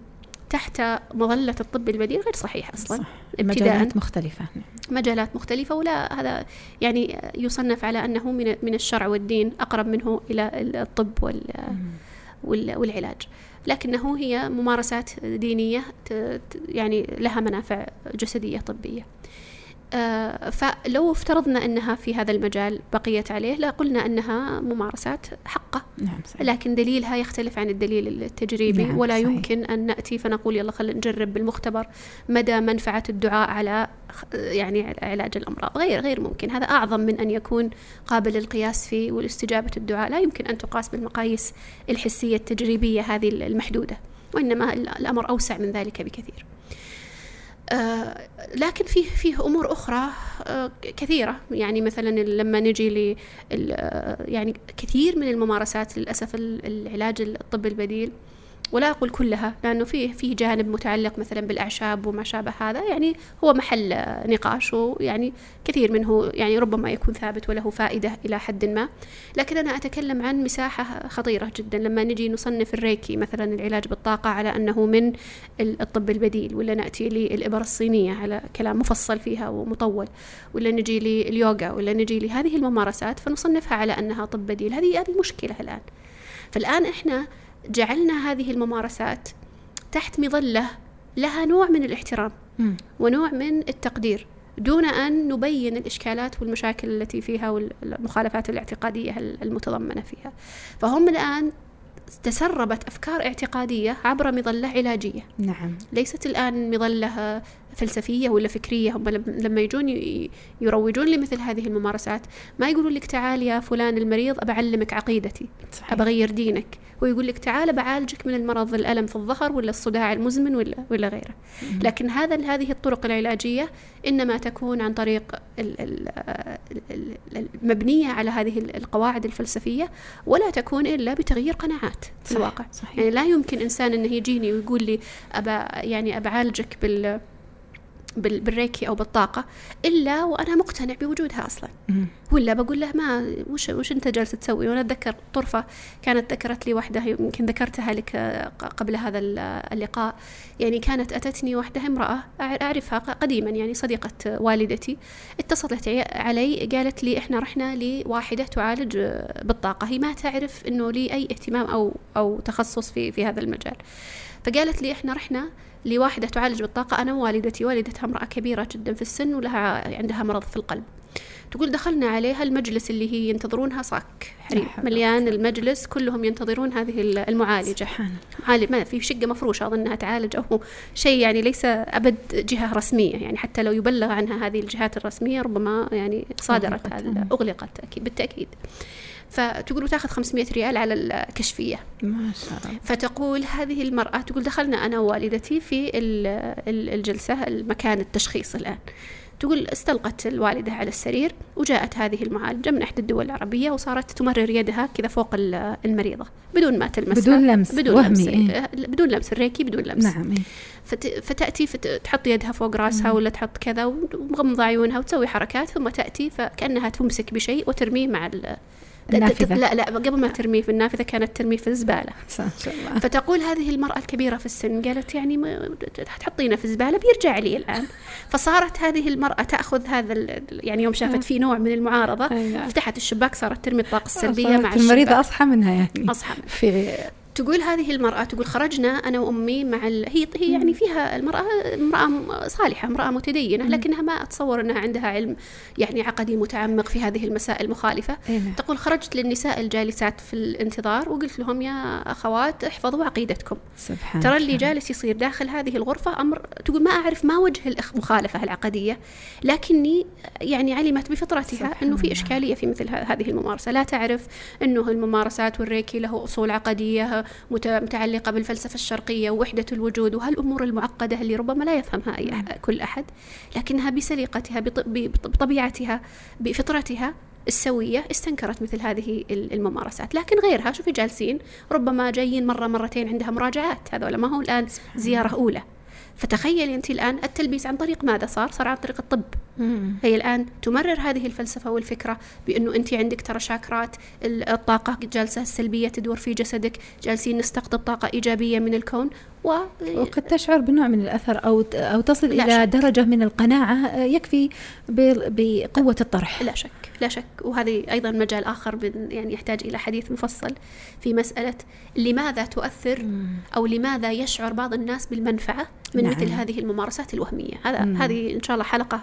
تحت مظلة الطب البديل غير صحيح أصلا. صح. مجالات مختلفة. نعم. مجالات مختلفة ولا هذا يعني يصنف على أنه من من الشرع والدين أقرب منه إلى الطب وال والعلاج. لكنه هي ممارسات دينية يعني لها منافع جسدية طبية. فلو افترضنا أنها في هذا المجال بقيت عليه لا قلنا أنها ممارسات حقة. نعم صحيح. لكن دليلها يختلف عن الدليل التجريبي نعم ولا صحيح. يمكن أن نأتي فنقول يلا خلينا نجرب بالمختبر مدى منفعة الدعاء على يعني علاج الأمراض. غير غير ممكن. هذا أعظم من أن يكون قابل للقياس فيه والاستجابة الدعاء. لا يمكن أن تقاس بالمقاييس الحسية التجريبية هذه المحدودة وإنما الأمر أوسع من ذلك بكثير. آه، لكن فيه فيه أمور أخرى آه، كثيرة. يعني مثلا لما نجي ل آه، يعني كثير من الممارسات للأسف العلاج الطبي البديل. ولا أقول كلها لأنه فيه فيه جانب متعلق مثلا بالأعشاب وما شابه هذا يعني هو محل نقاش ويعني كثير منه يعني ربما يكون ثابت وله فائدة إلى حد ما. لكن أنا أتكلم عن مساحة خطيرة جدا. لما نجي نصنف الريكي مثلا العلاج بالطاقة على أنه من الطب البديل ولا نأتي للإبر الصينية على كلام مفصل فيها ومطول ولا نجي لليوغا ولا نجي لهذه الممارسات فنصنفها على أنها طب بديل. هذه هذه مشكلة الآن. فالآن إحنا جعلنا هذه الممارسات تحت مظلة لها نوع من الاحترام ونوع من التقدير دون أن نبين الإشكالات والمشاكل التي فيها والمخالفات الاعتقادية المتضمنة فيها. فهم الآن تسربت أفكار اعتقادية عبر مظلة علاجية. نعم. ليست الآن مظلة فلسفية ولا فكرية هم لما يجون يروجون لمثل هذه الممارسات ما يقولون لك تعال يا فلان المريض أبى أعلمك عقيدتي أبى أغير دينك. ويقول لك تعال بعالجك من المرض الألم في الظهر ولا الصداع المزمن ولا ولا غيره. لكن هذا هذه الطرق العلاجية إنما تكون عن طريق المبنية على هذه القواعد الفلسفية ولا تكون إلا بتغيير قناعات في الواقع. صحيح. يعني لا يمكن إنسان أنه يجيني ويقول لي أبى يعني أبى أعالجك بال بالريكي أو بالطاقة إلا وأنا مقتنع بوجودها أصلا. ولا بقول له ما وش وش أنت جالس تسوي؟ وأنا أتذكر طرفة كانت ذكرت لي واحدة يمكن ذكرتها لك قبل هذا اللقاء. يعني كانت أتتني واحدة امرأة أعرفها قديما يعني صديقة والدتي. اتصلت علي قالت لي إحنا رحنا لواحدة تعالج بالطاقة. هي ما تعرف إنه لي أي اهتمام أو أو تخصص في في هذا المجال. فقالت لي إحنا رحنا لواحدة تعالج بالطاقة. أنا ووالدتي والدتها امرأة كبيرة جدا في السن ولها عندها مرض في القلب. تقول دخلنا عليها المجلس اللي هي ينتظرونها. صك حريم. مليان المجلس كلهم ينتظرون هذه المعالجة. سبحان الله. ما في شقة مفروشة أظنها تعالج. أو شيء يعني ليس أبد جهة رسمية يعني. حتى لو يبلغ عنها هذه الجهات الرسمية ربما يعني صادرت أغلقت أكيد بالتأكيد. فتقول تاخذ 500 ريال على الكشفية. ما شاء الله. فتقول هذه المرأة تقول دخلنا أنا ووالدتي في الجلسة المكان التشخيص الآن. تقول استلقت الوالدة على السرير وجاءت هذه المعالجة من إحدى الدول العربية وصارت تمرر يدها كذا فوق المريضة بدون ما تلمسها. بدون لمس بدون وهمي لمس إيه؟ بدون لمس الريكي بدون لمس. نعم إيه؟ فت... فتأتي فت... تحط يدها فوق راسها ولا تحط كذا ومغمضة عيونها وتسوي حركات ثم تأتي فكأنها تمسك بشيء وترميه مع ال... النافذة. لا لا قبل ما ترميه في النافذة كانت ترميه في الزبالة. فتقول هذه المرأة الكبيرة في السن قالت يعني ما تحطينه في الزبالة بيرجع لي الآن. [LAUGHS] فصارت هذه المرأة تأخذ هذا يعني يوم شافت في نوع من المعارضة أي نعم. فتحت الشباك صارت ترمي الطاقة السلبية صارت مع المريضة أصحى منها يعني. أصحى منها. في تقول هذه المرأة تقول خرجنا أنا وأمي مع ال... هي هي يعني فيها المرأة امرأة صالحة امرأة متدينة لكنها ما أتصور أنها عندها علم يعني عقدي متعمق في هذه المسائل المخالفة نعم. تقول خرجت للنساء الجالسات في الانتظار وقلت لهم يا أخوات احفظوا عقيدتكم سبحان ترى اللي. جالس يصير داخل هذه الغرفة أمر تقول ما أعرف ما وجه المخالفة العقدية لكني يعني علمت بفطرتها أنه في. إشكالية في مثل هذه الممارسة لا تعرف أنه الممارسات والريكي له أصول عقدية متعلقة بالفلسفة الشرقية ووحدة الوجود وهالأمور المعقدة اللي ربما لا يفهمها أي أح- كل أحد لكنها بسليقتها بط- بط- بطبيعتها بفطرتها السوية استنكرت مثل هذه ال- الممارسات. لكن غيرها شوفي جالسين ربما جايين مرة مرتين عندها مراجعات هذول ما هو الآن زيارة أولى. فتخيلي أنت الآن التلبيس عن طريق ماذا صار؟ صار عن طريق الطب مم. هي الآن تمرر هذه الفلسفة والفكرة بأنه أنت عندك ترى شاكرات ال- الطاقة جالسة السلبية تدور في جسدك جالسين نستقطب طاقة إيجابية من الكون و وقد تشعر بنوع من الأثر أو أو تصل إلى شك. درجة من القناعة آه، يكفي بقوة الطرح لا شك لا شك وهذه أيضا مجال آخر من يعني يحتاج إلى حديث مفصل في مسألة لماذا تؤثر أو لماذا يشعر بعض الناس بالمنفعة من نعم. مثل هذه الممارسات الوهمية. هذا مم. هذه إن شاء الله حلقة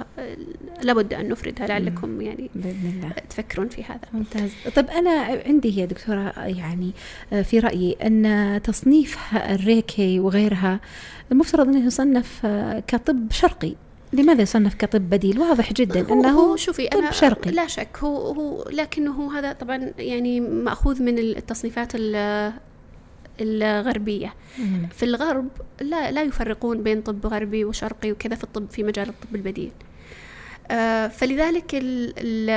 لابد أن نفردها لعلكم يعني بإذن الله. تفكرون في هذا. ممتاز. طب أنا عندي يا دكتورة يعني آه، في رأيي أن تصنيف الريكي وغيرها المفترض أنه يصنف آه، كطب شرقي. لماذا يصنف كطب بديل؟ واضح جدا هو أنه هو شوفي طب أنا شرقي. لا شك هو هو لكنه هذا طبعا يعني مأخوذ من التصنيفات ال- الغربية. مم. في الغرب لا لا يفرقون بين طب غربي وشرقي وكذا في الطب في مجال الطب البديل. آه، فلذلك ال ال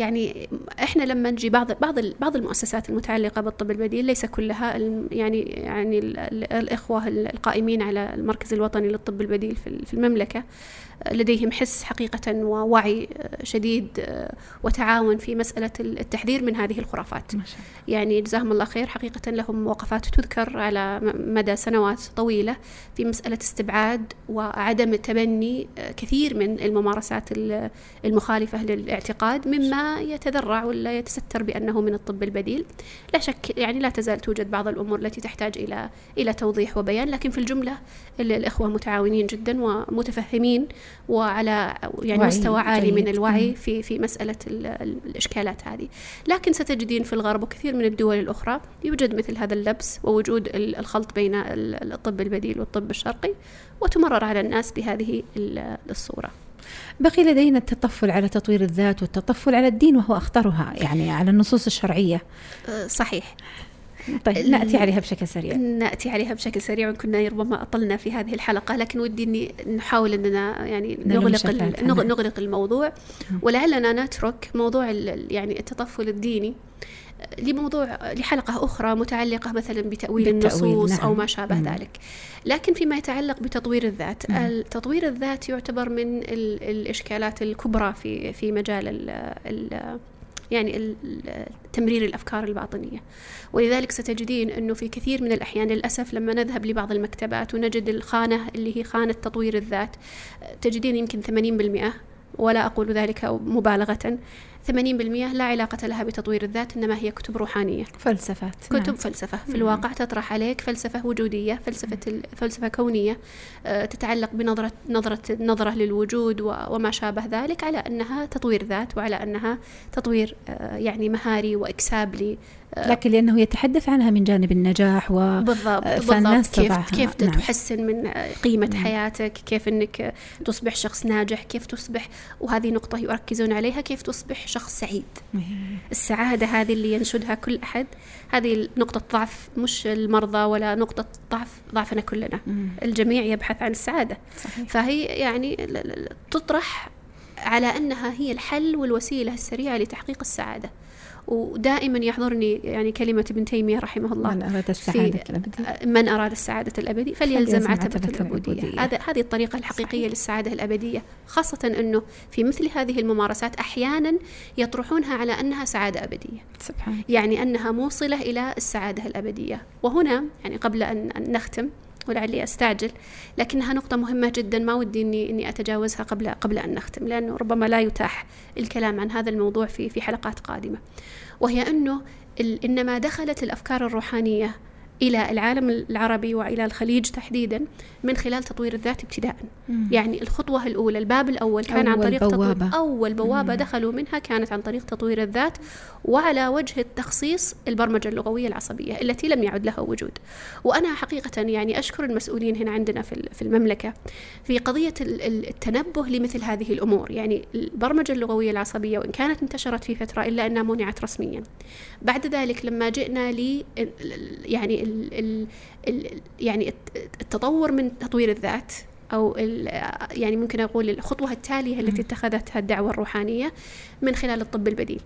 يعني إحنا لما نجي بعض بعض بعض المؤسسات المتعلقة بالطب البديل ليس كلها يعني يعني ال- ال- الإخوة ال- القائمين على المركز الوطني للطب البديل في ال- في المملكة. لديهم حس حقيقة ووعي شديد آه، وتعاون في ال- التحذير من هذه الخرافات. ما شاء الله. يعني جزاهم الله خير. حقيقة لهم وقفات تذكر على مدى سنوات طويلة في مسألة استبعاد وعدم تبني آه، كثير من الممارسات ال- المخالفة للاعتقاد مما يتذرع ولا يتستر بأنه من الطب البديل. لا شك يعني لا تزال توجد بعض الأمور التي تحتاج إلى إلى توضيح وبيان لكن في الجملة ال- الإخوة متعاونين جدا ومتفهمين وعلى يعني مستوى عالي من جيد. الوعي مم. في في مسألة ال- ال- الإشكالات هذه لكن ستجدين في الغرب وكثير من الدول الأخرى يوجد مثل هذا اللبس ووجود ال- الخلط بين ال- الطب البديل والطب الشرقي وتمرر على الناس بهذه ال- الصورة بقي لدينا التطفل على تطوير الذات والتطفل على الدين وهو أخطرها يعني على النصوص الشرعية أه، صحيح طيب نأتي عليها بشكل سريع نأتي عليها بشكل سريع وكنا ربما أطلنا في هذه الحلقة لكن ودي أني نحاول أننا يعني نغلق. نغ- نغلق الموضوع ولعلنا نترك موضوع يعني التطفل الديني لموضوع لحلقة أخرى متعلقة مثلا بتأويل النصوص أو نعم. ما شابه مم. ذلك لكن فيما يتعلق بتطوير الذات مم. التطوير الذات يعتبر من ال- الإشكالات الكبرى في في مجال ال ال يعني تمرير الأفكار الباطنية. ولذلك ستجدين إنه في كثير من الأحيان للأسف لما نذهب لبعض المكتبات ونجد الخانة اللي هي خانة تطوير الذات تجدين يمكن 80% ولا أقول ذلك مبالغة. 80% لا علاقة لها بتطوير الذات إنما هي كتب روحانية فلسفات كتب نعم. فلسفة في. الواقع تطرح عليك فلسفة وجودية فلسفة فلسفة كونية آه، تتعلق بنظرة نظرة نظرة للوجود وما شابه ذلك على أنها تطوير ذات وعلى أنها تطوير آه، يعني مهاري وإكساب لي لكن لأنه يتحدث عنها من جانب النجاح و بالضبط بالضبط. كيف كيف نعم. تحسن من قيمة مم. حياتك كيف إنك تصبح شخص ناجح كيف تصبح وهذه نقطة يركزون عليها كيف تصبح شخص سعيد. السعادة هذه اللي ينشدها كل أحد هذه نقطة ضعف مش المرضى ولا نقطة ضعف ضعفنا كلنا. مم. الجميع يبحث عن السعادة. صحيح. فهي يعني تطرح على أنها هي الحل والوسيلة السريعة لتحقيق السعادة. ودائما يحضرني يعني كلمة ابن تيمية رحمه الله من أراد السعادة الأبدية؟ من أراد السعادة الأبدية فليلزم عتبة العبودية. هذا هذه الطريقة الحقيقية صحيح. للسعادة الأبدية خاصة أنه في مثل هذه الممارسات أحيانا يطرحونها على أنها سعادة أبدية. سبحان يعني أنها موصلة إلى السعادة الأبدية. وهنا يعني قبل أن نختم ولعلي أستعجل. لكنها نقطة مهمة جدا ما ودي إني إني أتجاوزها قبل قبل أن نختم لأنه ربما لا يتاح الكلام عن هذا الموضوع في في حلقات قادمة. وهي أنه ال- إنما دخلت الأفكار الروحانية إلى العالم العربي وإلى الخليج تحديدا من خلال تطوير الذات ابتداء يعني الخطوة الأولى الباب الأول كان عن طريق تطوير بوابة. أول بوابة دخلوا منها كانت عن طريق تطوير الذات وعلى وجه التخصيص البرمجة اللغوية العصبية التي لم يعد لها وجود. وأنا حقيقة يعني أشكر المسؤولين هنا عندنا في ال- في المملكة في قضية ال- ال- التنبه لمثل هذه الأمور. يعني البرمجة اللغوية العصبية وإن كانت انتشرت في فترة إلا أنها منعت رسميا. بعد ذلك لما جئنا ل يعني ال ال ال يعني الت- التطور من تطوير الذات أو يعني ممكن أقول الخطوة التالية التي اتخذتها الدعوة الروحانية من خلال الطب البديل.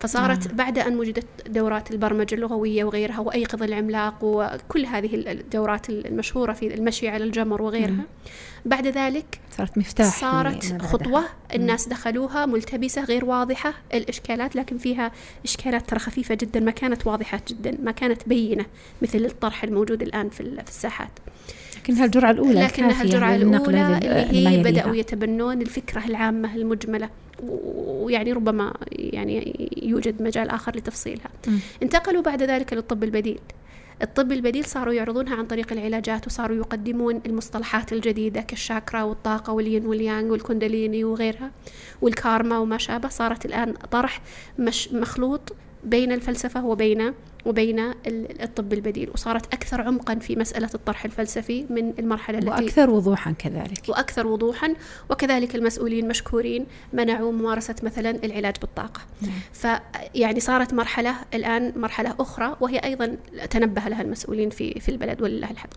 فصارت آه. بعد أن وجدت دورات البرمجة اللغوية وغيرها وايقظ العملاق وكل هذه الدورات المشهورة في المشي على الجمر وغيرها. بعد ذلك صارت مفتاح صارت. خطوة الناس دخلوها ملتبسة غير واضحة. الإشكالات لكن فيها إشكالات ترى خفيفة جدا ما كانت واضحة جدا ما كانت بينة مثل الطرح الموجود الآن في ال- في الساحات. لكنها الجرعة الأولى لكنها الجرعة الأولى لل- اللي هي. بدأوا يتبنون الفكرة العامة المجملة ويعني ربما يعني يوجد مجال آخر لتفصيلها مم. انتقلوا بعد ذلك للطب البديل الطب البديل صاروا يعرضونها عن طريق العلاجات وصاروا يقدمون المصطلحات الجديدة كالشاكرا والطاقة والين واليانغ والكونداليني وغيرها والكارما وما شابه صارت الآن طرح مش مخلوط بين الفلسفة وبين وبين ال- الطب البديل وصارت أكثر عمقا في مسألة الطرح الفلسفي من المرحلة التي وأكثر وضوحا كذلك. وأكثر وضوحا وكذلك المسؤولين مشكورين منعوا ممارسة مثلا العلاج بالطاقة. نعم. فيعني صارت مرحلة الآن مرحلة أخرى وهي أيضا تنبه لها المسؤولين في في البلد ولله الحمد.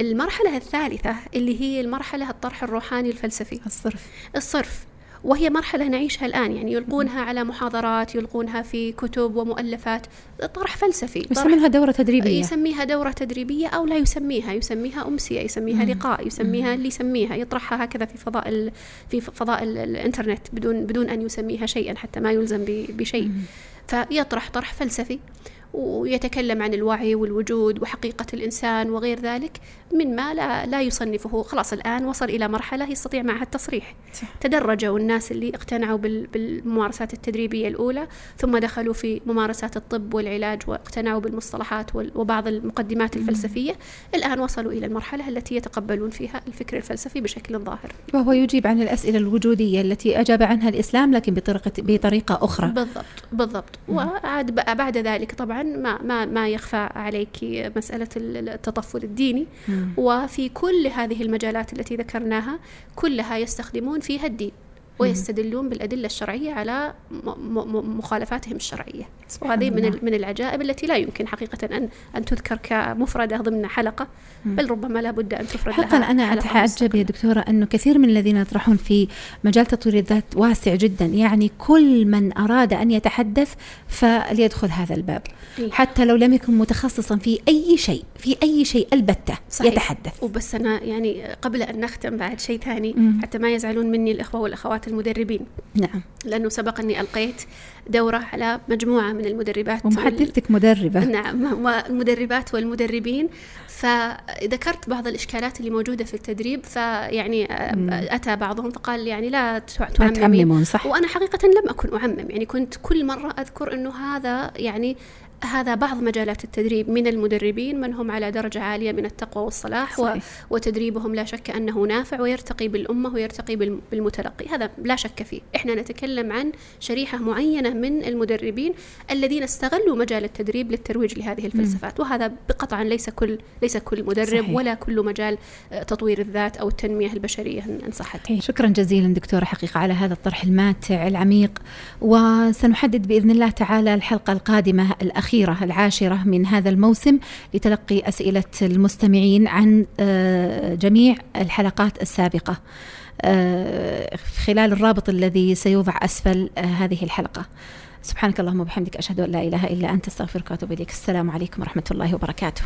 المرحلة الثالثة اللي هي المرحلة الطرح الروحاني الفلسفي. الصرف. الصرف. وهي مرحلة نعيشها الآن يعني يلقونها على محاضرات يلقونها في كتب ومؤلفات طرح فلسفي يسمونها دورة تدريبية يسميها دورة تدريبية أو لا يسميها يسميها أمسية يسميها مم. لقاء يسميها اللي يسميها يطرحها هكذا في فضاء ال... في فضاء ال... الإنترنت بدون بدون أن يسميها شيئا حتى ما يلزم ب... بشيء مم. فيطرح طرح فلسفي ويتكلم عن الوعي والوجود وحقيقة الإنسان وغير ذلك من ما لا, لا يصنفه. خلاص الآن وصل إلى مرحلة يستطيع معها التصريح. صح. تدرجوا الناس اللي اقتنعوا بال- بالممارسات التدريبية الأولى ثم دخلوا في ممارسات الطب والعلاج واقتنعوا بالمصطلحات وبعض المقدمات الفلسفية. الآن وصلوا إلى المرحلة التي يتقبلون فيها الفكر الفلسفي بشكل ظاهر. وهو يجيب عن الأسئلة الوجودية التي أجاب عنها الإسلام لكن بطريقة بطريقة أخرى. بالضبط بالضبط. وعاد بعد ذلك طبعا ما ما ما يخفى عليك مسألة ال- التطفل الديني مم. وفي كل هذه المجالات التي ذكرناها كلها يستخدمون فيها الدين ويستدلون بالأدلة الشرعية على مخالفاتهم الشرعية سبحان وهذه من من العجائب التي لا يمكن حقيقة أن أن تذكر كمفردة ضمن حلقة بل ربما لا بد أن تفرد حقا لها أتعجب مستقلة. يا دكتورة أنه كثير من الذين يطرحون في مجال تطوير الذات واسع جدا يعني كل من أراد أن يتحدث فليدخل هذا الباب إيه. حتى لو لم يكن متخصصا في أي شيء في أي شيء البتة صحيح. يتحدث وبس أنا يعني قبل أن نختم بعد شيء ثاني مم. حتى ما يزعلون مني الإخوة والأخوات المدربين. نعم. لأنه سبق أني ألقيت دورة على مجموعة من المدربات. وال- ومحدثتك مدربة. نعم والمدربات والمدربين. فذكرت بعض الإشكالات اللي موجودة في التدريب فيعني أتى بعضهم فقال يعني لا تعممون صح. وأنا حقيقة لم أكن أعمم. يعني كنت كل مرة أذكر أنه هذا يعني هذا بعض مجالات التدريب من المدربين من هم على درجة عالية من التقوى والصلاح و- صحيح. وتدريبهم لا شك أنه نافع ويرتقي بالأمة ويرتقي بالم- بالمتلقي هذا لا شك فيه إحنا نتكلم عن شريحة معينة من المدربين الذين استغلوا مجال التدريب للترويج لهذه الفلسفات وهذا بقطعا ليس كل ليس كل مدرب صحيح. ولا كل مجال تطوير الذات أو التنمية البشرية إن صحت صحيح. شكرا جزيلا دكتورة حقيقة على هذا الطرح الماتع العميق وسنحدد بإذن الله تعالى الحلقة القادمة الأخيرة العاشرة من هذا الموسم لتلقي أسئلة المستمعين عن آه، جميع الحلقات السابقة. آه، خلال الرابط الذي سيوضع أسفل آه، هذه الحلقة. سبحانك اللهم وبحمدك أشهد أن لا إله إلا أنت أستغفرك وأتوب إليك. السلام عليكم ورحمة الله وبركاته.